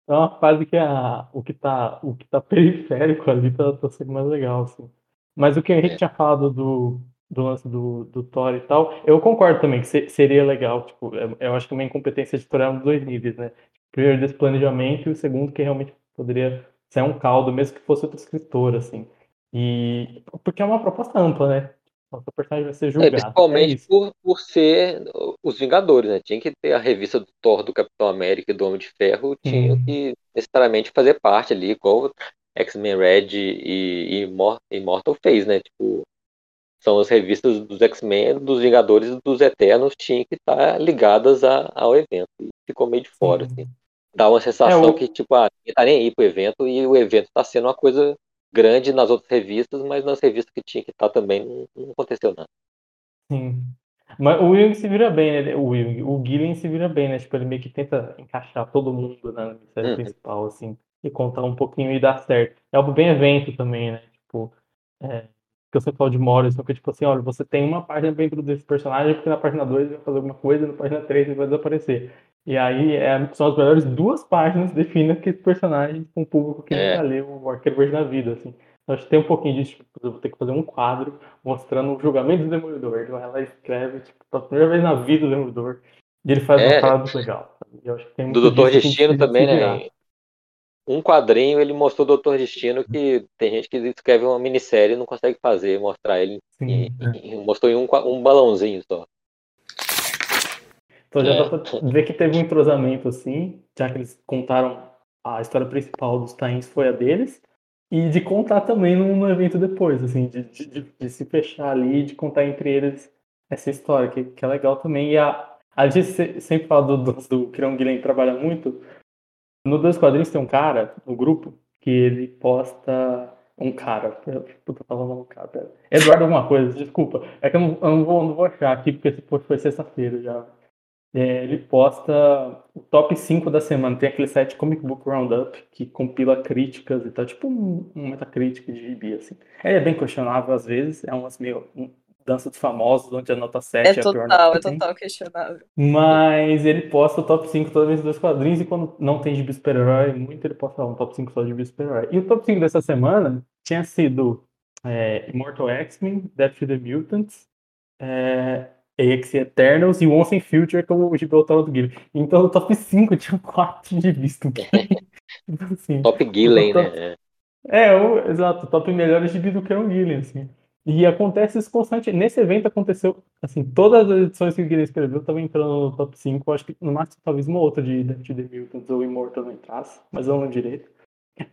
É uma fase que a, o, que tá, o que tá periférico ali tá, tá sendo mais legal, assim. Mas o que o Henrique tinha falado do, do lance do, do Thor e tal, eu concordo também que seria legal, tipo, eu, eu acho que uma incompetência editorial nos dois níveis, né? Primeiro desse planejamento e o segundo que realmente poderia se é um caldo, mesmo que fosse outro escritor, assim. E porque é uma proposta ampla, né? O personagem vai ser é, julgado. É, principalmente é por, por ser os Vingadores, né? Tinha que ter a revista do Thor, do Capitão América e do Homem de Ferro, tinha uhum. que necessariamente fazer parte ali, igual X-Men Red e, e Immortal fez, né? Tipo, são as revistas dos X-Men, dos Vingadores e dos Eternos, tinham que estar ligadas a, ao evento. E ficou meio de fora, assim dá uma sensação é, o... que, tipo, ah, ninguém tá nem aí pro evento e o evento tá sendo uma coisa grande nas outras revistas, mas nas revistas que tinha que estar tá também não, não, aconteceu nada. Sim. Mas o Will se vira bem, né? O Will, o Gillian se vira bem, né? Tipo, ele meio que tenta encaixar todo mundo na série uhum. principal, assim, e contar um pouquinho e dar certo. É algo bem evento também, né? Tipo, é, que eu sempre falo de Morrison, que tipo assim, olha, você tem uma página para introduzir esse personagem, porque na página 2 ele vai fazer alguma coisa, na página 3 ele vai desaparecer. E aí é, são as melhores duas páginas que definem aquele personagem com o público que é. nunca leu o Arqueiro Verde na vida, assim. Então, acho que tem um pouquinho disso, tipo, eu vou ter que fazer um quadro mostrando o julgamento do Demolidor. Então ela escreve, tipo, pela primeira vez na vida do Demolidor, e ele faz é. uma parada legal. Eu acho que tem do Doutor Destino também, né? Um quadrinho ele mostrou o Doutor Destino que tem gente que escreve uma minissérie e não consegue fazer, mostrar ele. Sim, em, é. mostrou em um, um balãozinho só. Então já é. dá pra ver que teve um entrosamento assim, já que eles contaram a história principal dos Tains foi a deles, e de contar também no, evento depois, assim, de, de, de, se fechar ali, de contar entre eles essa história, que, que é legal também. E a, a gente sempre fala do, do, do Kiron Guilherme trabalha muito. No Dois Quadrinhos tem um cara no grupo que ele posta um cara. Puta, falando um cara. Eduardo alguma coisa, desculpa. É que eu não, eu não, vou, não vou achar aqui, porque esse post foi sexta-feira já. É, ele posta o top 5 da semana. Tem aquele site Comic Book Roundup que compila críticas e tal, tipo um, um metacrítica de gibi, assim. É bem questionável às vezes, é umas meio dança dos famosos, onde a nota 7 é, é a pior nota. É total questionável. Mas ele posta o top 5 toda vez dos quadrinhos e quando não tem gibi super-herói, muito ele posta um top 5 só de gibi super-herói. E o top 5 dessa semana tinha sido é, Immortal X-Men, Death to the Mutants, é, AX Eternals e Once in Future, como o Gibraltar do Guilherme. Então no top 5 tinha 4 de visto. então, assim, top Gillen, né? É, o, exato, top melhores de do que o Gillen, assim. E acontece isso constante. Nesse evento aconteceu, assim, todas as edições que o Guilherme escreveu estavam entrando no top 5. Acho que no máximo talvez uma outra de the Mutants ou Immortal não entrasse, mas eu não direito.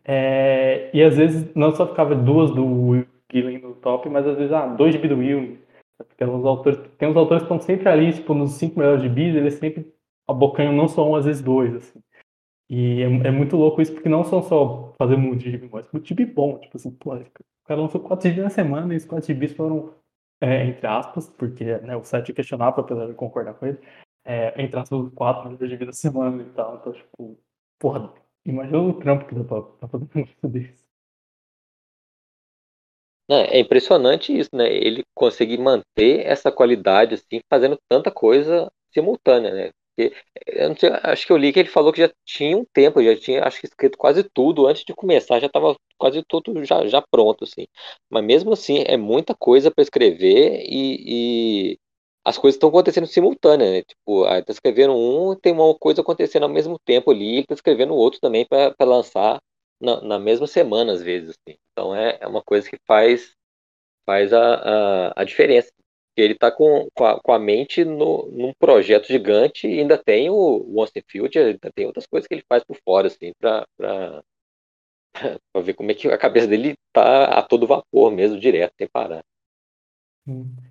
É, e às vezes não só ficava duas do Gillen no top, mas às vezes, ah, dois de do Will, tem uns autores, tem uns autores que estão sempre ali, tipo, nos cinco melhores de bis, eles sempre abocanham não só um, às vezes dois, assim. E é, é, muito louco isso, porque não são só fazer muito gibi, mas muito gibi bom. Tipo assim, pô, cara lançou 4 GB na semana e os 4 GBs foram, é, entre aspas, porque né, o site questionava, apesar de concordar com ele, é, entre aspas, 4 GB na semana e tal. Então, tipo, porra, imagina o trampo que dá pra, pra fazer um negócio desse. É, é impressionante isso, né? Ele conseguir manter essa qualidade, assim, fazendo tanta coisa simultânea, né? Porque, eu acho que eu li que ele falou que já tinha um tempo, já tinha, acho que escrito quase tudo antes de começar, já estava quase tudo já, já pronto, assim. Mas mesmo assim, é muita coisa para escrever e, e, as coisas estão acontecendo simultânea, né? Tipo, ah, tá escrevendo um, tem uma coisa acontecendo ao mesmo tempo ali, ele tá escrevendo outro também para lançar na, na mesma semana, às vezes, assim. Então é, é uma coisa que faz, faz a, a, a diferença. Ele está com, com a, com, a, mente no, num projeto gigante e ainda tem o Once in Future, ainda tem outras coisas que ele faz por fora, assim, para ver como é que a cabeça dele tá a todo vapor mesmo, direto, sem parar.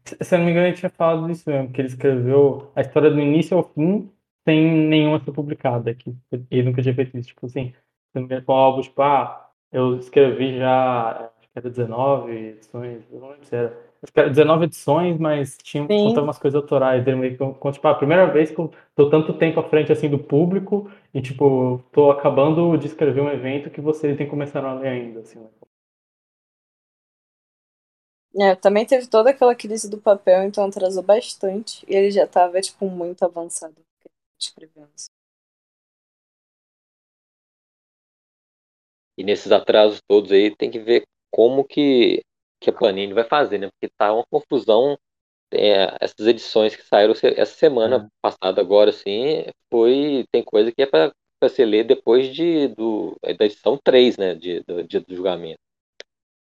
Se eu não me engano, ele tinha falado disso mesmo, que ele escreveu a história do início ao fim sem nenhuma ser publicada aqui. Ele nunca tinha feito isso. Tipo assim, se não me engano, com algo tipo, ah, eu escrevi já, acho que era 19 edições, eu não lembro se era. Acho que era 19 edições, mas tinha contando umas coisas autorais. Ele meio que, tipo, a primeira vez que eu tô tanto tempo à frente assim do público e, tipo, tô acabando de escrever um evento que vocês têm começado a ler ainda, assim, né? É, também teve toda aquela crise do papel, então atrasou bastante. E ele já tava, tipo, muito avançado escrevendo. E nesses atrasos todos aí tem que ver como que, que a Panini vai fazer, né? Porque tá uma confusão. É, essas edições que saíram essa semana é. passada agora, assim, foi. Tem coisa que é para você ler depois de, do, da edição 3, né? De, do dia do julgamento.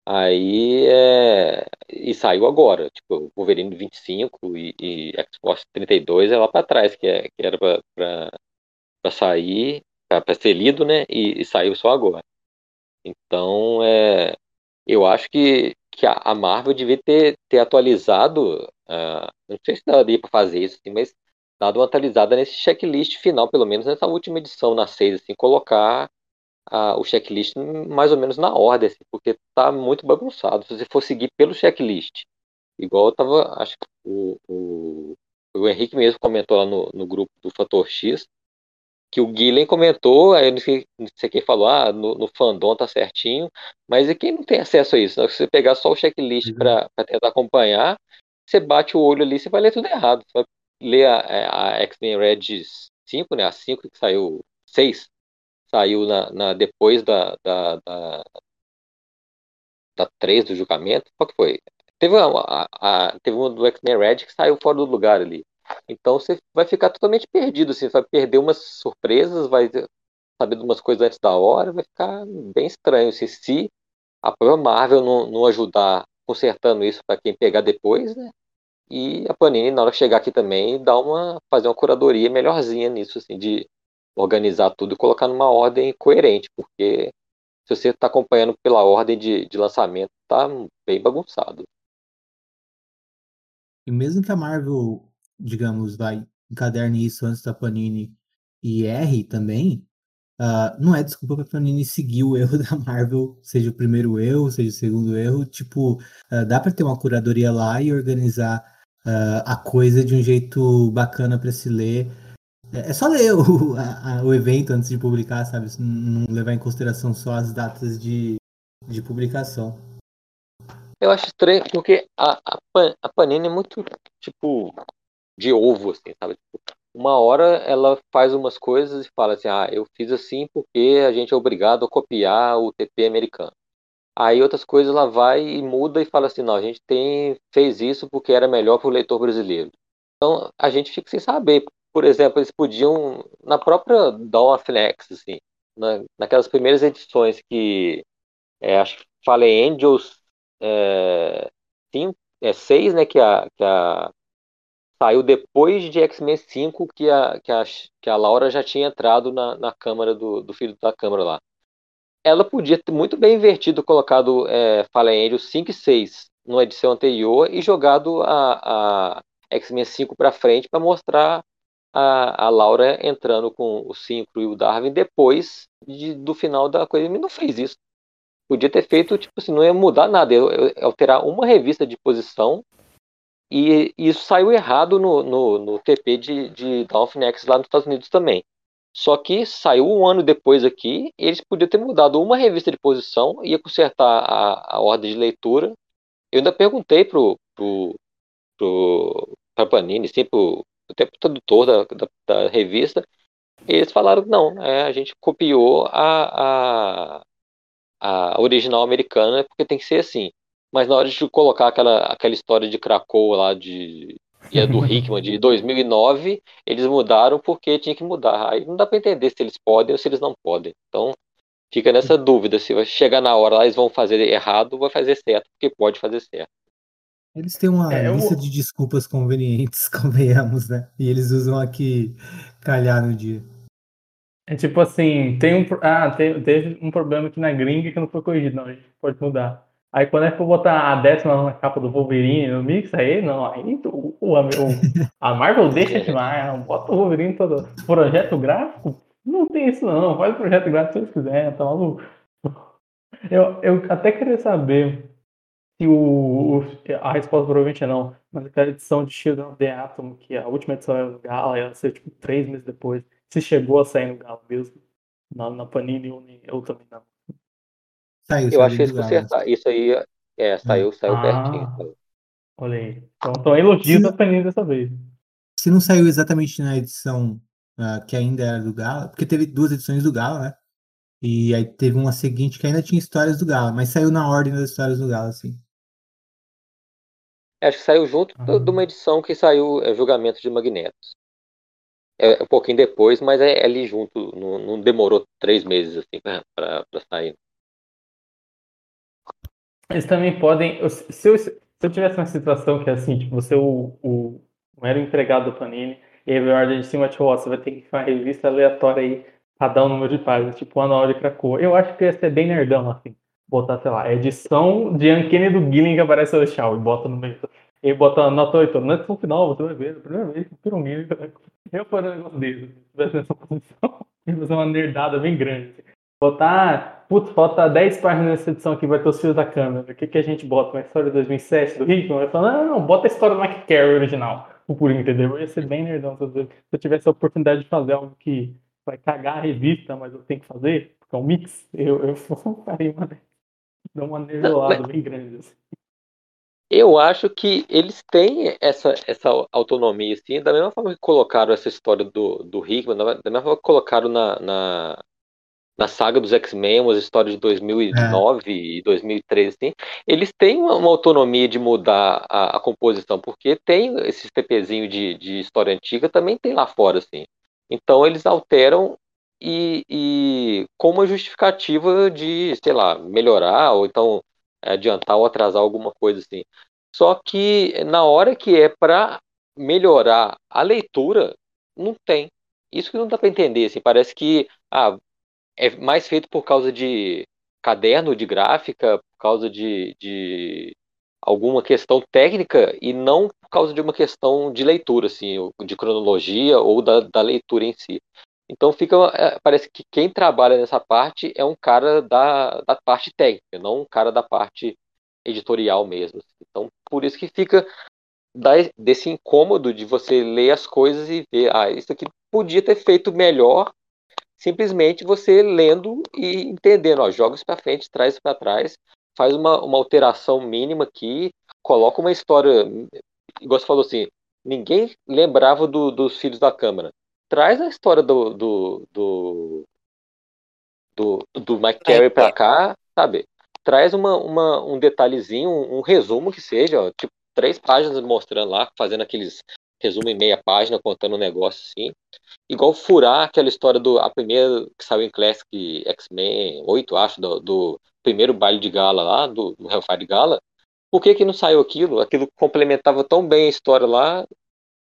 Aí é, e saiu agora, tipo, Wolverine 25 e, e X-Force 32 é lá para trás, que, é, que era para sair, para ser lido, né? E, e, saiu só agora. Então, é, eu acho que, que a, Marvel devia ter, ter atualizado, uh, não sei se daria para fazer isso, assim, mas dado uma atualizada nesse checklist final, pelo menos nessa última edição, na 6, assim, colocar a, o checklist mais ou menos na ordem, assim, porque tá muito bagunçado. Se você for seguir pelo checklist, igual eu tava, acho que o, o, o Henrique mesmo comentou lá no, no grupo do Fator X, que o Guilherme comentou, aí não sei, não sei quem falou, ah, no, no fandom tá certinho, mas e quem não tem acesso a isso? Né? Se você pegar só o checklist uhum. para tentar acompanhar, você bate o olho ali, você vai ler tudo errado. Você vai ler a, a X-Men Red 5, né? A 5 que saiu 6, saiu na, na depois da, da, da, da 3 do julgamento. Qual que foi? Teve, uma, a, a, teve uma do X-Men Red que saiu fora do lugar ali. Então você vai ficar totalmente perdido, assim, você vai perder umas surpresas, vai saber de umas coisas antes da hora, vai ficar bem estranho. Assim, se a própria Marvel não, não ajudar consertando isso para quem pegar depois, né? E a Panini, na hora que chegar aqui também, dá uma, fazer uma curadoria melhorzinha nisso, assim, de organizar tudo e colocar numa ordem coerente, porque se você está acompanhando pela ordem de, de lançamento, tá bem bagunçado. E mesmo que a Marvel, digamos, vai encaderne isso antes da Panini e erre também, uh, não é desculpa para Panini seguir o erro da Marvel, seja o primeiro erro, seja o segundo erro. Tipo, uh, dá para ter uma curadoria lá e organizar uh, a coisa de um jeito bacana para se ler é, é só ler o, a, o evento antes de publicar, sabe? Não levar em consideração só as datas de, de publicação. Eu acho estranho porque a, a, a Panini é muito, tipo, de ovo, assim, sabe? Tipo, uma hora ela faz umas coisas e fala assim, ah, eu fiz assim porque a gente é obrigado a copiar o TP americano. Aí outras coisas ela vai e muda e fala assim, não, a gente tem, fez isso porque era melhor para o leitor brasileiro. Então a gente fica sem saber, por exemplo, eles podiam, na própria Dawn of Next, assim, na, naquelas primeiras edições que, é, acho que Fallen Angels é, cinco, é 6, né, que a, que a saiu depois de X-Men 5 que a, que, a, que a Laura já tinha entrado na, na câmara do, do filho da câmara lá. Ela podia ter muito bem invertido, colocado é, Fallen Angels 5 e 6 numa edição anterior e jogado a, a X-Men 5 para frente para mostrar a, a Laura entrando com o Synchro e o Darwin depois de, do final da coisa. Ele não fez isso. Podia ter feito, tipo assim, não ia mudar nada, ia alterar uma revista de posição e, isso saiu errado no, no, no TP de, de Dolphin X lá nos Estados Unidos também. Só que saiu um ano depois aqui, eles podiam ter mudado uma revista de posição, ia consertar a, a ordem de leitura. Eu ainda perguntei pro, pro, pro Panini, sim, pro, até pro tradutor da, da, da revista, eles falaram que não, é, a gente copiou a, a, a original americana porque tem que ser assim. Mas na hora de colocar aquela, aquela história de Krakow lá de e a do Hickman de 2009, eles mudaram porque tinha que mudar. Aí não dá para entender se eles podem ou se eles não podem. Então fica nessa dúvida se vai chegar na hora lá eles vão fazer errado ou vai fazer certo, porque pode fazer certo. Eles têm uma é, lista eu... de desculpas convenientes, convenhamos, né? E eles usam aqui calhar no dia. É tipo assim, tem um. Ah, teve um problema aqui na gringa que não foi corrigido, não, a gente pode mudar. Aí quando é que eu botar a décima na capa do Wolverine no mix, aí não, aí o, o, a Marvel deixa demais, bota o Wolverine todo. Projeto gráfico? Não tem isso não, faz o projeto gráfico se vocês quiserem, tá maluco? Eu, eu até queria saber se o, o, a resposta provavelmente é não, mas aquela edição de Shield of the Atom, que a última edição era no Gala, ia ser tipo três meses depois, se chegou a sair no Gala mesmo, na, na Panini ou eu também não. Saiu, eu acho que eles consertaram. Isso aí é, saiu, saiu ah, pertinho. Olha aí. Então, então elogios da Panini dessa vez. Se não saiu exatamente na edição uh, que ainda era do Gala, porque teve duas edições do Gala, né? E aí teve uma seguinte que ainda tinha histórias do Gala, mas saiu na ordem das histórias do Gala, assim. Acho que saiu junto ah. de uma edição que saiu é, Julgamento de Magnetos. É, um pouquinho depois, mas é, é ali junto. Não, não, demorou três meses assim para sair. Eles também podem. Se eu, se eu tivesse uma situação que é assim, tipo, você o, o, era o empregado do Panini, e aí a ordem de cima de você vai ter que fazer uma revista aleatória aí pra dar um número de páginas, tipo o Anual de Krakow. Eu acho que ia ser bem nerdão, assim. Botar, sei lá, edição de Uncanny do Gilling que aparece o Shaw e bota no meio. E bota nota 8. Na edição final, você vai ver, a primeira vez que um. Eu faria um negócio desse. Se tivesse nessa posição, ia fazer uma nerdada bem grande. Assim. Botar, putz, falta 10 páginas nessa edição aqui, vai ter os fios da câmera. O que, que a gente bota? Uma história de 2007 do Hickman? Vai falar, não, não, bota a história do Mike Carey original. O puro, entendeu? Eu ia ser bem nerdão se eu tivesse a oportunidade de fazer algo que vai cagar a revista, mas eu tenho que fazer, porque é um mix, eu, eu faria uma, uma nerdolada bem grande. Assim. Eu acho que eles têm essa, essa autonomia, assim, da mesma forma que colocaram essa história do, do Hickman, da mesma forma que colocaram na, na na saga dos X-Men, umas histórias de 2009 é. e 2013, assim, eles têm uma, uma autonomia de mudar a, a, composição, porque tem esse TPzinho de, de história antiga, também tem lá fora, assim. Então eles alteram e, e com uma justificativa de, sei lá, melhorar ou então adiantar ou atrasar alguma coisa assim. Só que na hora que é para melhorar a leitura, não tem. Isso que não dá para entender, assim, parece que ah, é mais feito por causa de caderno de gráfica, por causa de, de alguma questão técnica e não por causa de uma questão de leitura, assim, de cronologia ou da, da leitura em si. Então fica, é, parece que quem trabalha nessa parte é um cara da, da parte técnica, não um cara da parte editorial mesmo. Então por isso que fica desse incômodo de você ler as coisas e ver, ah, isso aqui podia ter feito melhor simplesmente você lendo e entendendo, ó, joga isso para frente, traz isso para trás, faz uma, uma alteração mínima aqui, coloca uma história, igual você falou assim, ninguém lembrava do, dos Filhos da Câmara. Traz a história do do, do, do, do Mike Carey para cá, sabe? Traz uma, uma, um detalhezinho, um, um resumo que seja, ó, tipo, três páginas mostrando lá, fazendo aqueles resumo em meia página contando um negócio assim. Igual furar aquela história do. A primeira que saiu em Classic X-Men 8, acho, do, do, primeiro baile de gala lá, do, do Hellfire Gala. Por que, que não saiu aquilo? Aquilo complementava tão bem a história lá.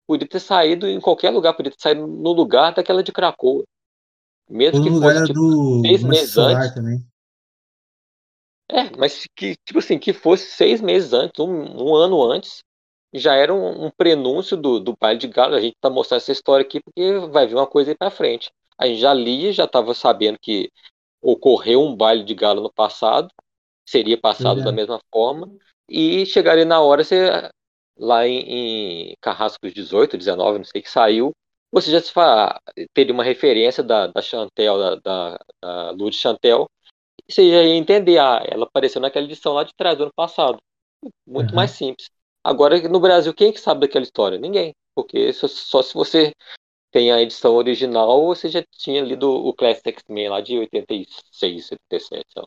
Podia ter saído em qualquer lugar, podia ter saído no lugar daquela de Krakow. Mesmo que fosse tipo, do... seis meses antes. Também. É, mas que, tipo assim, que fosse seis meses antes, um, um ano antes, já era um, um prenúncio do, do baile de galo. A gente está mostrando essa história aqui porque vai vir uma coisa aí para frente. A gente já lia, já estava sabendo que ocorreu um baile de galo no passado, seria passado é. da mesma forma, e chegaria na hora, você, lá em, em Carrascos 18, 19, não sei que saiu, você já fala, teria uma referência da, da Chantel, da, da, da Luz Chantel, e você já ia entender, ah, ela apareceu naquela edição lá de trás do ano passado. Muito uhum. mais simples. Agora, no Brasil, quem que sabe daquela história? Ninguém. Porque só, só se você tem a edição original, você já tinha lido o Classic X-Men lá de 86, 87. Ó.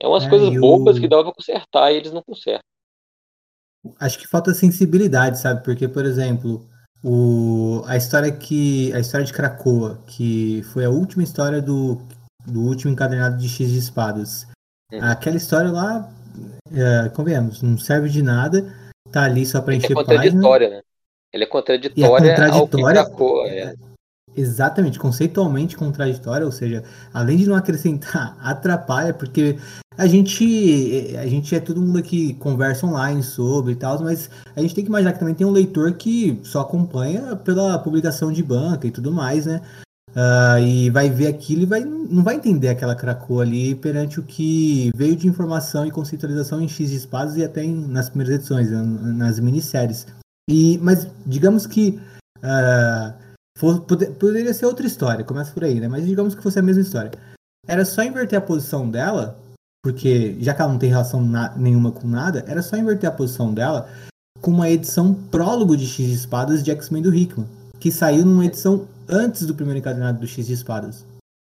É umas é, coisas bobas que dava pra consertar e eles não consertam. Acho que falta sensibilidade, sabe? Porque, por exemplo, o, a história que. A história de Krakoa, que foi a última história do, do último encadernado de X de Espadas. Uhum. Aquela história lá é, convenhamos, não serve de nada, tá ali só para encher é contraditória, né? Ele é contraditória, é contraditória ao é. Exatamente, conceitualmente contraditória, ou seja, além de não acrescentar, atrapalha, porque a gente, a gente é todo mundo que conversa online sobre e tal, mas a gente tem que imaginar que também tem um leitor que só acompanha pela publicação de banca e tudo mais, né? Uh, e vai ver aquilo e vai, não vai entender aquela cracoa ali perante o que veio de informação e conceitualização em X de espadas e até em, nas primeiras edições, nas minisséries. E, mas digamos que uh, for, poder, poderia ser outra história, começa por aí, né? Mas digamos que fosse a mesma história. Era só inverter a posição dela, porque já que ela não tem relação na, nenhuma com nada, era só inverter a posição dela com uma edição prólogo de X de espadas de X-Men do Hickman, que saiu numa edição antes do primeiro encadernado do X de Espadas.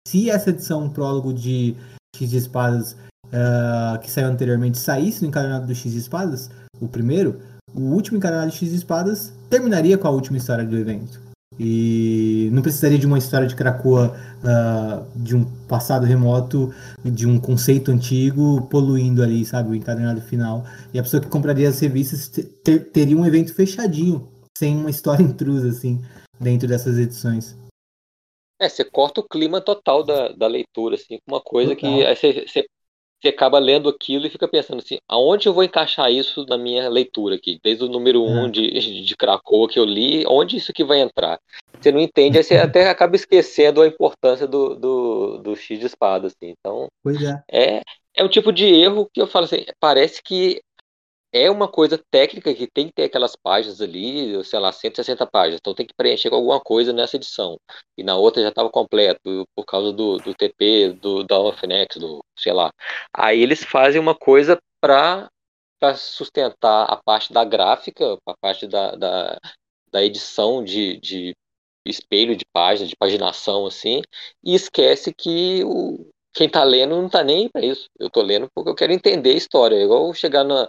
Se essa edição prólogo de X de Espadas uh, que saiu anteriormente saísse no encadernado do X de Espadas, o primeiro, o último encadernado de X de Espadas terminaria com a última história do evento. E não precisaria de uma história de Krakoa uh, de um passado remoto, de um conceito antigo, poluindo ali, sabe, o encadernado final. E a pessoa que compraria as revistas ter, teria um evento fechadinho, sem uma história intrusa, assim dentro dessas edições. É, você corta o clima total da, da leitura, assim, uma coisa total. que você, você, você, acaba lendo aquilo e fica pensando assim, aonde eu vou encaixar isso na minha leitura aqui? Desde o número 1 um é. de, de Krakoa que eu li, onde isso que vai entrar? Você não entende, aí você até acaba esquecendo a importância do, do, do X de espada, assim. Então, é. é. É um tipo de erro que eu falo assim, parece que é uma coisa técnica que tem que ter aquelas páginas ali, sei lá, 160 páginas, então tem que preencher alguma coisa nessa edição. E na outra já estava completo, por causa do, do TP, do da Finex, do sei lá. Aí eles fazem uma coisa para sustentar a parte da gráfica, a parte da, da, da edição de, de espelho de página, de paginação, assim, e esquece que o, quem está lendo não está nem para isso. Eu estou lendo porque eu quero entender a história. É igual chegar na,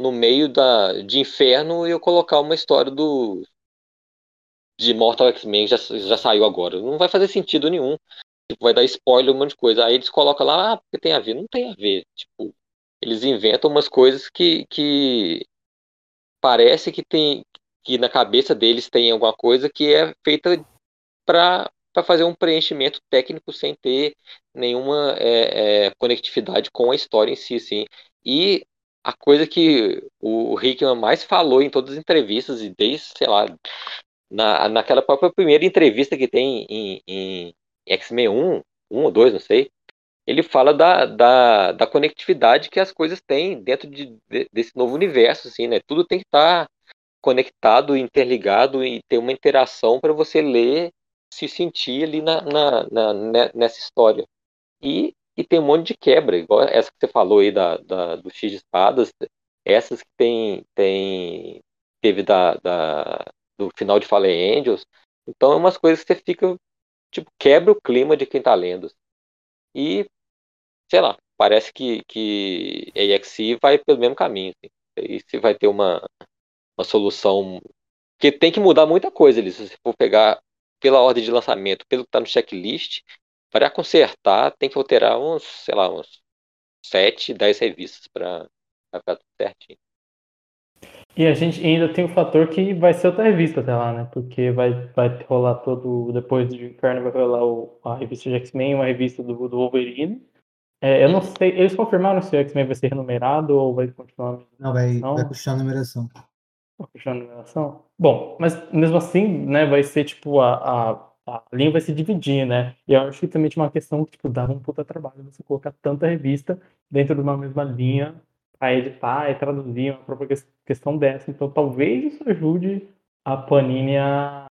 no meio da, de Inferno e eu colocar uma história do de Mortal X-Men já, já saiu agora. Não vai fazer sentido nenhum. Tipo, vai dar spoiler, um monte de coisa. Aí eles colocam lá, ah, porque tem a ver. Não tem a ver. Tipo, eles inventam umas coisas que, que parece que tem que na cabeça deles tem alguma coisa que é feita para fazer um preenchimento técnico sem ter nenhuma é, é, conectividade com a história em si, sim. E a coisa que o Hickman mais falou em todas as entrevistas, e desde, sei lá, na, naquela própria primeira entrevista que tem em, em X-Men 1, 1 ou 2, não sei, ele fala da, da, da conectividade que as coisas têm dentro de, de, desse novo universo, assim, né? Tudo tem que estar tá conectado, interligado e ter uma interação para você ler, se sentir ali na, na, na, nessa história. E e tem um monte de quebra, igual essa que você falou aí da, da do X de espadas, essas que tem, tem teve da, da, do final de Fallen Angels. Então é umas coisas que você fica, tipo, quebra o clima de quem tá lendo. E, sei lá, parece que, que a EXI vai pelo mesmo caminho. Assim. E se vai ter uma, uma solução. Porque tem que mudar muita coisa ali. Se você for pegar pela ordem de lançamento, pelo que está no checklist, para consertar, tem que alterar uns, sei lá, uns 7, 10 revistas para ficar tudo certinho. E a gente ainda tem o fator que vai ser outra revista até lá, né? Porque vai, vai rolar todo. Depois do Inferno vai rolar o, a revista de X-Men, uma revista do, do Wolverine. É, eu não sei, eles confirmaram se o X-Men vai ser renumerado ou vai continuar Não, vai, vai continuar a numeração. Vai continuar a numeração? Bom, mas mesmo assim, né, vai ser tipo a, a, a linha vai se dividir, né? E eu acho que também tinha uma questão que, tipo, dava um puta trabalho você colocar tanta revista dentro de uma mesma linha para editar e traduzir uma própria questão dessa. Então talvez isso ajude a Panini a,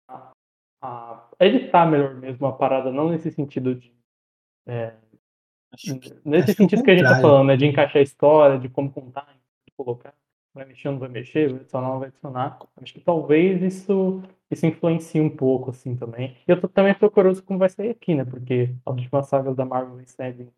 a editar melhor mesmo a parada, não nesse sentido de. É, nesse sentido que a gente tá falando, né? De encaixar a história, de como contar, de colocar. Vai mexer, não vai mexer, vai adicionar, não vai adicionar. Acho que talvez isso, isso influencie um pouco, assim, também. E eu tô também tô curioso como vai sair aqui, né? Porque as últimas sagas da Marvel recebem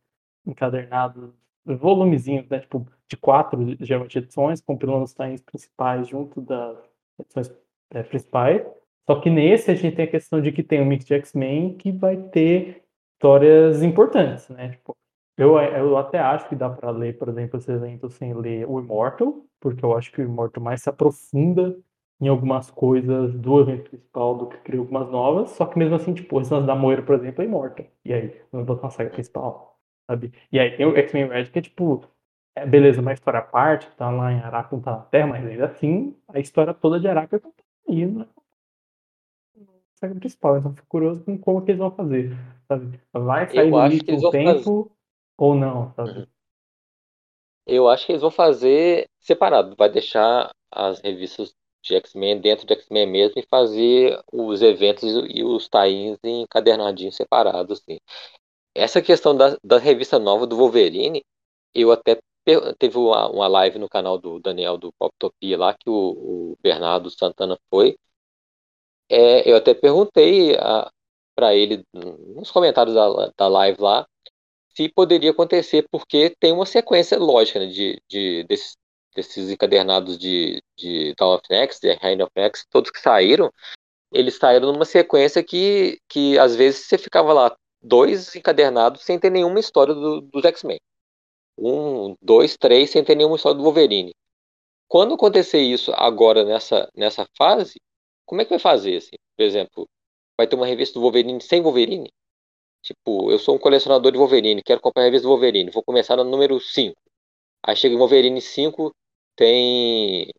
encadernados, volumezinhos, né? Tipo, de quatro, geralmente, edições, compilando os times principais junto das edições é, principais. Só que nesse a gente tem a questão de que tem um mix de X-Men que vai ter histórias importantes, né? Tipo, eu, eu até acho que dá para ler, por exemplo, esse evento sem ler o Immortal, porque eu acho que o Immortal mais se aprofunda em algumas coisas do evento principal do que cria algumas novas, só que mesmo assim, tipo, o Ressonância da Moira, por exemplo, é Immortal. E aí, não botar uma saga principal, sabe? E aí tem o X-Men Red, que é tipo, é, beleza, uma história à parte, tá lá em Araco, tá na Terra, mas ainda assim, a história toda de Araco tá aí, né? saga principal, então fico curioso com como que eles vão fazer, sabe? Vai sair eu acho que eles vão tempo fazer... ou não, sabe? Uhum. Eu acho que eles vão fazer separado, vai deixar as revistas de X-Men dentro de X-Men mesmo e fazer os eventos e os tains encadernadinhos separados, assim. Essa questão da, da revista nova do Wolverine, eu até teve uma, uma live no canal do Daniel do Poptopia lá que o, o Bernardo Santana foi é, eu até perguntei para ele nos comentários da, da live lá se poderia acontecer, porque tem uma sequência lógica né, de, de desses, desses, encadernados de, de of Next, de Reign of Next, todos que saíram, eles saíram numa sequência que, que às vezes você ficava lá dois encadernados sem ter nenhuma história do, dos X-Men. Um, dois, três sem ter nenhuma história do Wolverine. Quando acontecer isso agora nessa, nessa fase, como é que vai fazer, assim? Por exemplo, vai ter uma revista do Wolverine sem Wolverine? Tipo, eu sou um colecionador de Wolverine, quero comprar a revista do Wolverine, vou começar no número 5. Aí chega em Wolverine 5, tem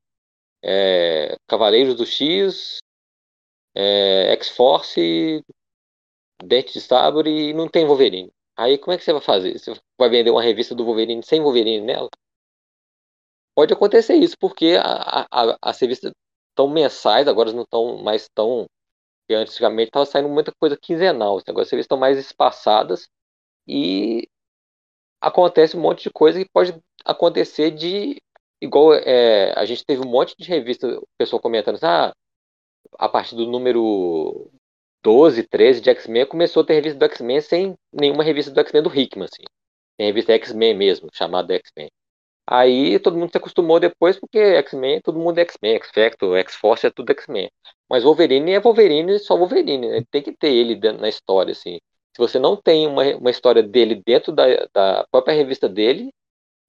é, Cavaleiros do X, é, X-Force, Dente de Sabre e não tem Wolverine. Aí como é que você vai fazer? Você vai vender uma revista do Wolverine sem Wolverine nela? Pode acontecer isso, porque a, a, as revistas tão mensais, agora não estão mais tão. Antigamente estava saindo muita coisa quinzenal, agora vocês estão mais espaçadas e acontece um monte de coisa que pode acontecer de. Igual é, a gente teve um monte de revista, o pessoal comentando assim, ah, a partir do número 12, 13 de X-Men, começou a ter revista do X-Men sem nenhuma revista do X-Men do Hickman, assim. Tem revista X-Men mesmo, chamada X-Men. Aí todo mundo se acostumou depois, porque X-Men, todo mundo é X-Men, X-Factor, X-Force é tudo X-Men. Mas Wolverine é Wolverine, só Wolverine, né? Tem que ter ele na história, assim. Se você não tem uma, uma história dele dentro da, da própria revista dele,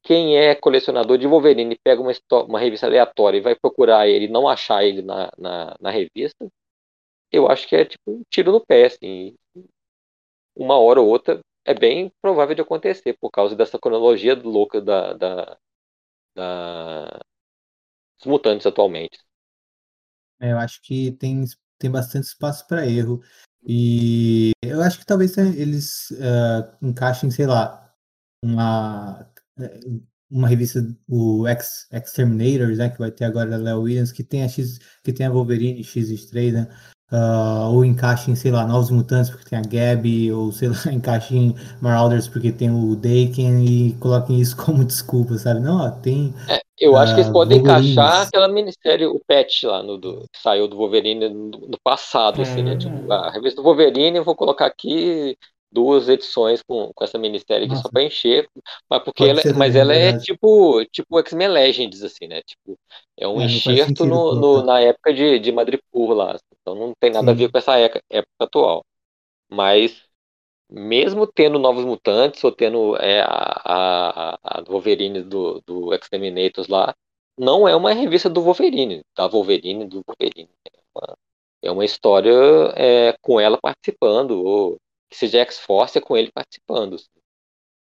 quem é colecionador de Wolverine pega uma, uma revista aleatória e vai procurar ele não achar ele na, na, na, revista, eu acho que é tipo um tiro no pé, assim. Uma hora ou outra é bem provável de acontecer, por causa dessa cronologia louca da, da, da, dos mutantes atualmente. É, eu acho que tem, tem bastante espaço para erro. E eu acho que talvez eles uh, encaixem, sei lá, uma, uma revista, o X, Exterminators, né, que vai ter agora a Léo Williams, que tem a X, que tem a Wolverine X3, né? Uh, ou encaixe em, sei lá, Novos Mutantes porque tem a Gabby, ou sei lá, encaixe em Marauders porque tem o Daken e coloquem isso como desculpa, sabe? Não, ó, tem. É, eu acho uh, que eles podem encaixar aquela minissérie, o Patch lá, no, do, que saiu do Wolverine no, no passado, é, assim, né? Tipo, a revista do Wolverine, eu vou colocar aqui duas edições com, com essa minissérie aqui Nossa. só pra encher, mas porque ela, mas ela é tipo tipo X-Men Legends assim, né? Tipo, é um é, enxerto no, no, na época de, de Madripoor lá, então não tem nada Sim. a ver com essa época, época, atual. Mas mesmo tendo novos mutantes ou tendo é, a, a, a Wolverine do, do Exterminators lá, não é uma revista do Wolverine, da Wolverine do Wolverine. É uma, é uma história é, com ela participando, ou que seja X-Force é com ele participando. Assim.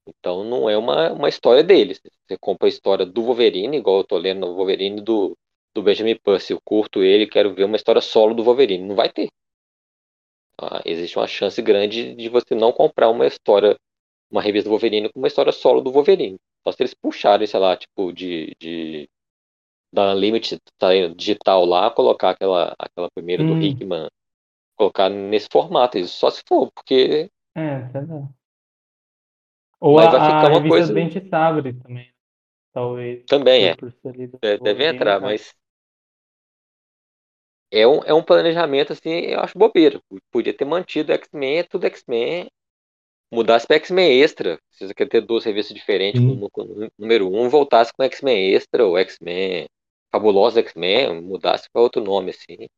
Então não é uma, uma história deles. Você compra a história do Wolverine, igual eu tô lendo o Wolverine do, do Benjamin Percy. Eu curto ele, quero ver uma história solo do Wolverine. Não vai ter. Ah, existe uma chance grande de você não comprar uma história, uma revista do Wolverine com uma história solo do Wolverine. Só se eles puxarem, sei lá, tipo, de, de da Unlimited tá digital lá, colocar aquela, aquela primeira hum. do Hickman, colocar nesse formato, isso só se for, porque. É, verdade. Ou Mas a, vai ficar a uma coisa. Dente Sabre também, talvez. Também é. Deve, deve entrar, mas. É um, é um planejamento, assim, eu acho bobeira. Podia ter mantido X-Men, tudo X-Men, mudasse para X-Men Extra. Se você quer ter duas revistas diferentes, no, no, número um, voltasse com X-Men Extra ou X-Men Fabulosa X-Men, mudasse para outro nome, assim.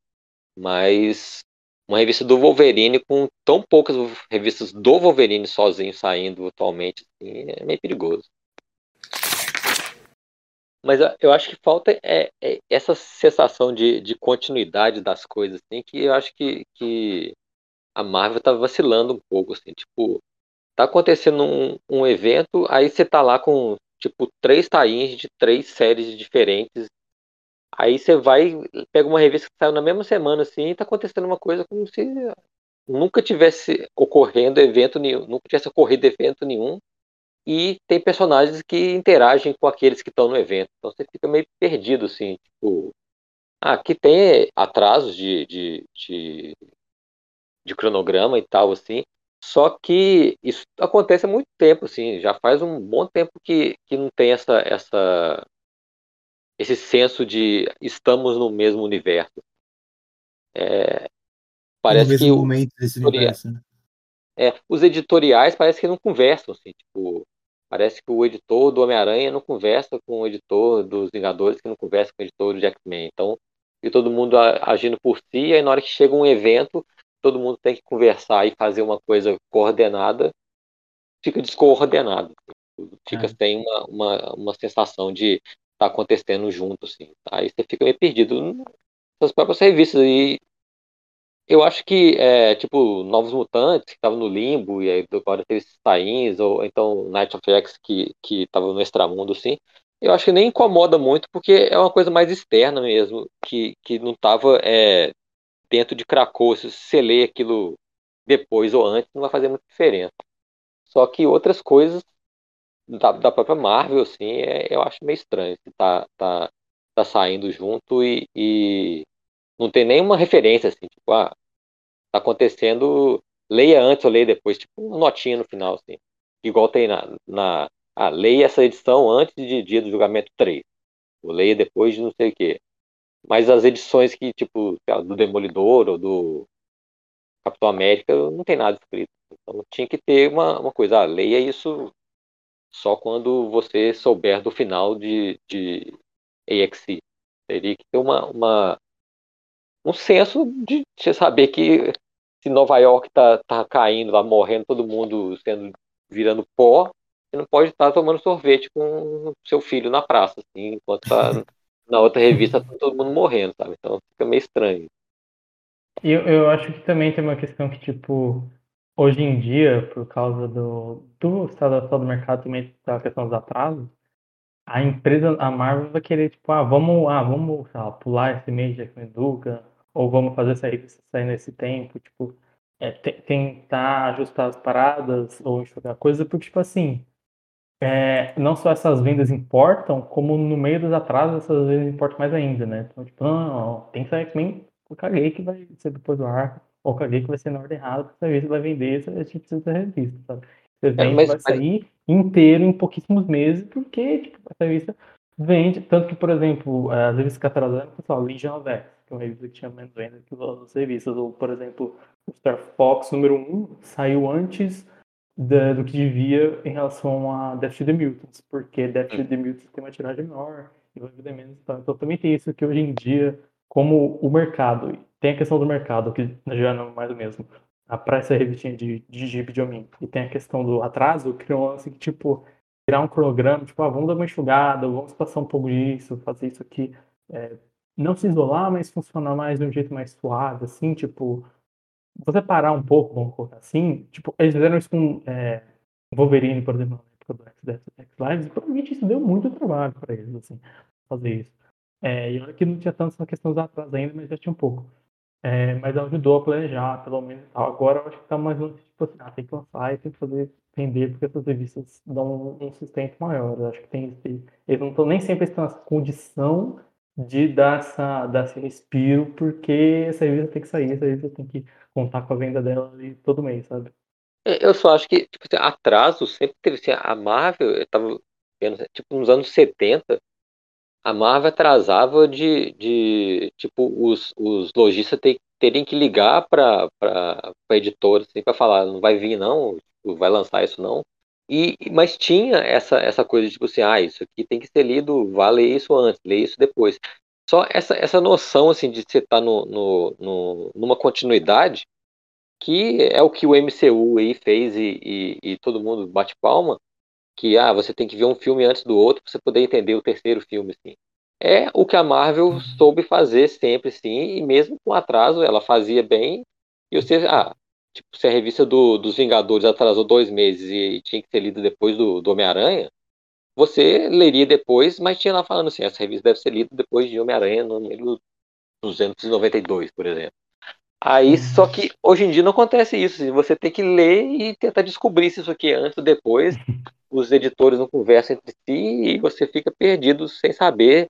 Mas uma revista do Wolverine com tão poucas revistas do Wolverine sozinho saindo atualmente, assim, é meio perigoso. Mas eu acho que falta é, é essa sensação de, de, continuidade das coisas, assim, que eu acho que, que a Marvel tá vacilando um pouco, assim, tipo, tá acontecendo um, um evento, aí você tá lá com, tipo, três tains de três séries diferentes Aí você vai, pega uma revista que saiu na mesma semana, assim, e tá acontecendo uma coisa como se nunca tivesse ocorrendo evento nenhum, nunca tivesse ocorrido evento nenhum, e tem personagens que interagem com aqueles que estão no evento. Então você fica meio perdido, assim, tipo. Ah, aqui tem atrasos de, de, de, de cronograma e tal, assim. Só que isso acontece há muito tempo, assim, já faz um bom tempo que, que não tem essa, essa esse senso de estamos no mesmo universo. É, parece no mesmo que momento desse universo, né? É, os editoriais parece que não conversam, assim, tipo, parece que o editor do Homem-Aranha não conversa com o editor dos Vingadores, que não conversa com o editor do Jackman. Então, e todo mundo agindo por si, aí na hora que chega um evento, todo mundo tem que conversar e fazer uma coisa coordenada, fica descoordenado. Fica é. sem uma, uma, uma sensação de tá acontecendo junto, assim. Aí você fica meio perdido nas próprias revistas. E eu acho que, é, tipo, Novos Mutantes, que estavam no Limbo, e aí agora teve tains, ou então Night of X, que, que tava no Extramundo, assim, eu acho que nem incomoda muito, porque é uma coisa mais externa mesmo, que, que não tava é, dentro de Krakow. Se você lê aquilo depois ou antes, não vai fazer muita diferença. Só que outras coisas da, da própria Marvel, assim, é, eu acho meio estranho. Assim, tá, tá, tá saindo junto e, e não tem nenhuma referência, assim, tipo, ah, tá acontecendo, leia antes ou leia depois, tipo, uma notinha no final, assim. Igual tem na. na ah, leia essa edição antes de dia do julgamento 3. Ou leia depois de não sei o quê. Mas as edições que, tipo, do Demolidor ou do Capitão América, não tem nada escrito. Então tinha que ter uma, uma coisa, ah, leia isso só quando você souber do final de, de AXE. Teria que ter uma, uma, um senso de você saber que se Nova York tá, tá caindo lá, morrendo, todo mundo sendo virando pó, você não pode estar tomando sorvete com seu filho na praça, assim, enquanto tá na outra revista tá todo mundo morrendo, sabe? Então fica meio estranho. Eu, eu acho que também tem uma questão que, tipo, hoje em dia, por causa do, do estado atual do mercado, também da questão dos atrasos, a empresa, a Marvel vai querer, tipo, ah, vamos, ah, vamos lá, pular esse mês de Duca, ou vamos fazer revista sair nesse tempo, tipo, é, tentar ajustar as paradas ou enxugar coisa, porque, tipo assim, é, não só essas vendas importam, como no meio dos atrasos essas vendas importam mais ainda, né? Então, tipo, não, não, tem que sair X-Men, eu caguei que vai ser depois do arco ou caguei que vai ser na ordem errada, porque essa revista vai vender, a gente precisa da revista, sabe? Esse é, mas, vai sair inteiro em pouquíssimos meses, porque tipo, essa revista vende, tanto que, por exemplo, as revistas catalogadas, pessoal, Legion of X, que é uma revista que tinha menos venda que as outras revistas, ou, por exemplo, o Star Fox número 1 saiu antes da, do que devia em relação a Death to the Mutants, porque Death to the Mutants tem uma tiragem menor e vai vender menos. Então também tem isso que hoje em dia, como o mercado tem a questão do mercado, que já não é mais o mesmo. A essa revistinha de, de de homem. E tem a questão do atraso, criou lance que, tipo, criar um cronograma, tipo, ah, vamos dar uma enxugada, vamos passar um pouco disso, fazer isso aqui. É, não se isolar, mas funcionar mais de um jeito mais suave, assim, tipo, você parar um pouco, vamos colocar assim, tipo, eles fizeram isso com é, Wolverine, por exemplo, época do X, X Lives, e provavelmente isso deu muito trabalho para eles, assim, fazer isso. É, e olha que não tinha tanto essa questão dos atrasos ainda, mas já tinha um pouco. É, mas ajudou a planejar, pelo menos. Agora eu acho que tá mais longe, tipo assim, ah, tem que lançar e tem que fazer vender, porque essas revistas dão um, sustento maior. Eu acho que tem esse, Eles não estão nem sempre estão nessa condição de dar, essa, dar esse respiro, porque essa revista tem que sair, essa revista tem que contar com a venda dela ali todo mês, sabe? É, eu só acho que tipo, assim, atraso sempre teve assim, a Marvel, eu tava vendo, tipo, nos anos 70, a Marvel atrasava de, de tipo, os, os lojistas ter, terem que ligar para editora assim, para falar, não vai vir não, tipo, vai lançar isso não. E, mas tinha essa, essa coisa de tipo assim, ah, isso aqui tem que ser lido, vá ler isso antes, ler isso depois. Só essa, essa noção assim de você estar tá no, no, no, numa continuidade, que é o que o MCU aí fez e, e, e todo mundo bate palma, que ah, você tem que ver um filme antes do outro para você poder entender o terceiro filme, assim. É o que a Marvel uhum. soube fazer sempre, sim, e mesmo com atraso ela fazia bem. E você, ah, tipo, se a revista do, dos Vingadores atrasou dois meses e tinha que ser lida depois do, do Homem-Aranha, você leria depois, mas tinha lá falando assim, essa revista deve ser lida depois de Homem-Aranha no número 292, por exemplo. Aí, só que hoje em dia não acontece isso. Você tem que ler e tentar descobrir se isso aqui é antes ou depois. Os editores não conversam entre si e você fica perdido sem saber.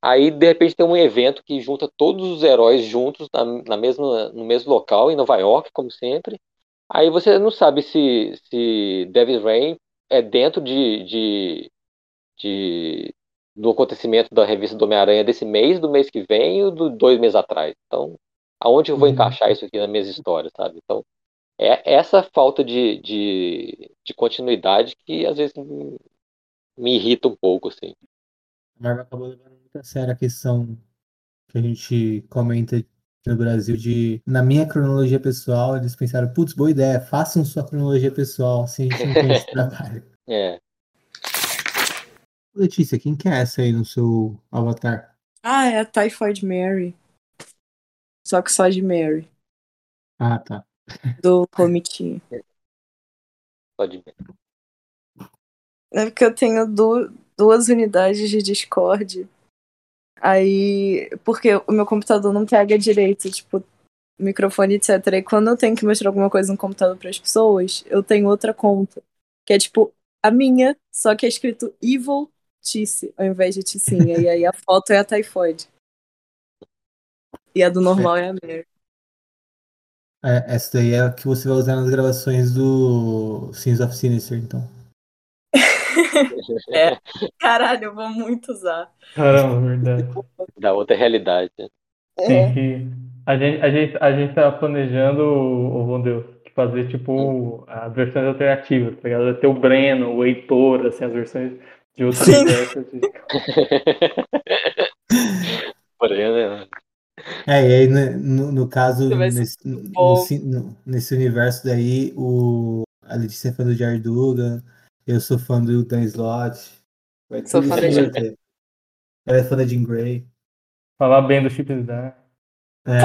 Aí, de repente, tem um evento que junta todos os heróis juntos na, na mesma, no mesmo local, em Nova York, como sempre. Aí você não sabe se, se David Rain é dentro de, de, de do acontecimento da revista do Homem-Aranha desse mês, do mês que vem ou do dois meses atrás. Então, aonde eu vou uhum. encaixar isso aqui na minha história, sabe? Então, é essa falta de, de, de continuidade que às vezes me, me irrita um pouco, assim. A Marvel acabou levando muito a sério a questão que a gente comenta no Brasil de, na minha cronologia pessoal, eles pensaram, putz, boa ideia, façam sua cronologia pessoal, assim a gente não tem esse trabalho. É. Letícia, quem que é essa aí no seu avatar? Ah, é a Typhoid Mary. Só que só de Mary. Ah, tá. Do comitinho. Só de Mary. É porque eu tenho du duas unidades de Discord. Aí. Porque o meu computador não pega direito, tipo, microfone, etc. E quando eu tenho que mostrar alguma coisa no computador para as pessoas, eu tenho outra conta. Que é tipo a minha, só que é escrito Evil Tice ao invés de Ticinha. e aí a foto é a Typhoid. E a do normal é, a Mary. É, essa daí é a que você vai usar nas gravações do Sins of Sinister, então. é, caralho, eu vou muito usar. Caramba, verdade. Da outra realidade. É. que. A gente, a, gente, a gente tá planejando, o oh, Deus, fazer tipo as versões alternativas, tá ligado? Ter o Breno, o Heitor, assim, as versões de outras universos. Breno, né? É, e aí né, no, no caso, nesse, no, nesse universo daí, o, a Letícia é fã do Jared Dugan, eu sou fã do Dan Slott. Sou fã Grey. Ela é fã da Jean Grey. Falar bem do Chip Zdarsky. É.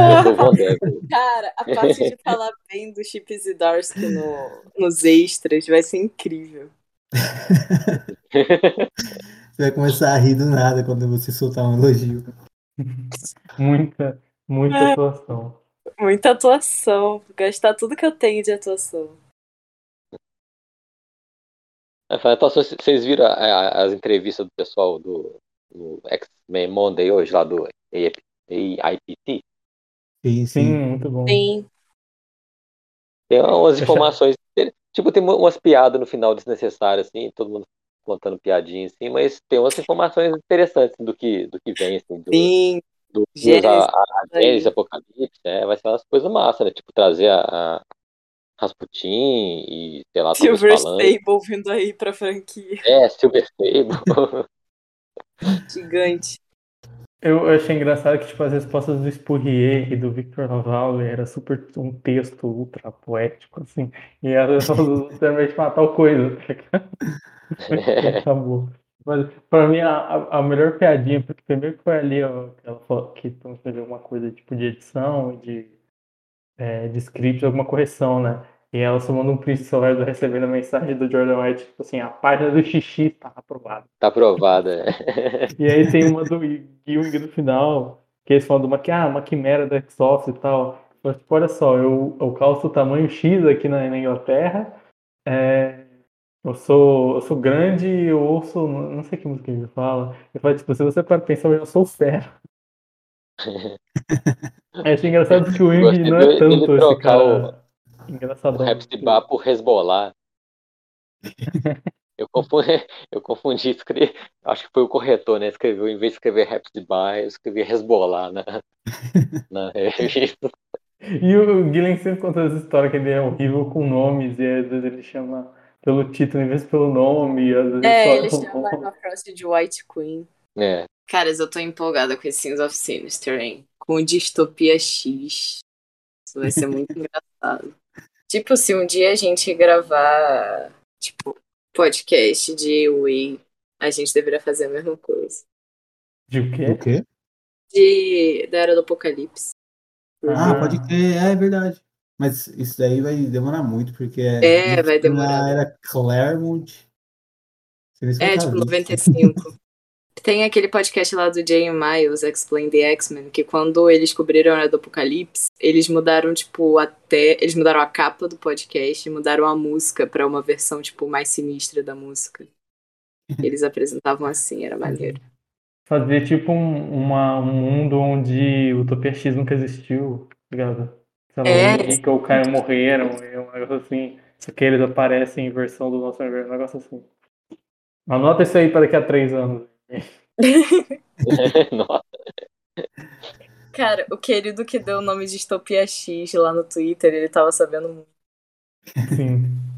Cara, a parte de falar bem do Chip Zdarsky no, nos extras vai ser incrível. você vai começar a rir do nada quando você soltar um elogio. muita, muita é. atuação. Muita atuação. Gastar tudo que eu tenho de atuação. É, vocês viram as entrevistas do pessoal do, do X-Men Monday hoje, lá do AIPT? Sim, sim. muito bom. Sim. Tem umas informações. Tipo, tem umas piadas no final desnecessárias, assim, todo mundo contando piadinha, assim, mas tem umas informações interessantes do que, do que vem, assim, do, Sim. do Gênesis, a, a Gênesis, Apocalipse, é, vai ser umas coisas massas, né? Tipo, trazer a, a Rasputin e, sei lá, Silver Stable vindo aí pra franquia. É, Silver Stable. Gigante. Eu achei engraçado que tipo, as respostas do Spurrier e do Victor Laval era super um texto ultra poético, assim, e era simplesmente matar tal coisa. Tá Acabou. Mas pra mim a, a melhor piadinha, porque primeiro que foi ali ó, aquela que estão fazendo alguma coisa tipo de edição, de, é, de script, alguma correção, né? E ela só manda um print celular recebendo a mensagem do Jordan White, tipo assim, a página do xixi tá aprovada. Tá aprovada, é. E aí tem uma do Ewing no final, que eles falam de uma, ah, uma quimera da Xbox e tal. Mas, tipo, olha só, eu, eu calço o tamanho X aqui na, na Inglaterra, é, eu sou, eu sou grande e eu ouço, não sei que música ele fala. Ele fala, tipo, se você para pensar, eu sou fera. é, achei engraçado que o Wing não é tanto esse cara engraçado. O Rhapsody Bar por Hezbollah. Eu confundi, eu confundi escrever, acho que foi o corretor, né? Escreveu, em vez de escrever Rhapsody Bar, eu escrevi Hezbollah na, na revista. E o Guilherme sempre conta essa história que ele é horrível com nomes e às vezes ele chama pelo título em vez de pelo nome. Às vezes é, ele chama a frase de White Queen. É. Caras, eu tô empolgada com esse Sins of Sinister, hein? Com Distopia X. Isso vai ser muito engraçado. Tipo, se um dia a gente gravar, tipo, podcast de Wii, a gente deveria fazer a mesma coisa. De o quê? O quê? De, da Era do Apocalipse. Ah, pode crer, é, é verdade. Mas isso daí vai demorar muito, porque é, vai demorar. Era Claremont. É, tipo, 95. Tem aquele podcast lá do Jay Miles, Explain the X-Men, que quando eles cobriram a Era do Apocalipse, eles mudaram, tipo, até. Eles mudaram a capa do podcast, mudaram a música para uma versão, tipo, mais sinistra da música. Eles apresentavam assim, era maneiro. Fazer, tipo, um, uma, um mundo onde Utopia X nunca existiu, ligado? Sei lá, é. o Nick ou o Caio morreram, é um negócio assim. Só que eles aparecem em versão do nosso universo, um negócio assim. Anota isso aí para daqui a três anos. Nossa. Cara, o querido que deu o nome de Distopia X lá no Twitter, ele tava sabendo muito. Sim.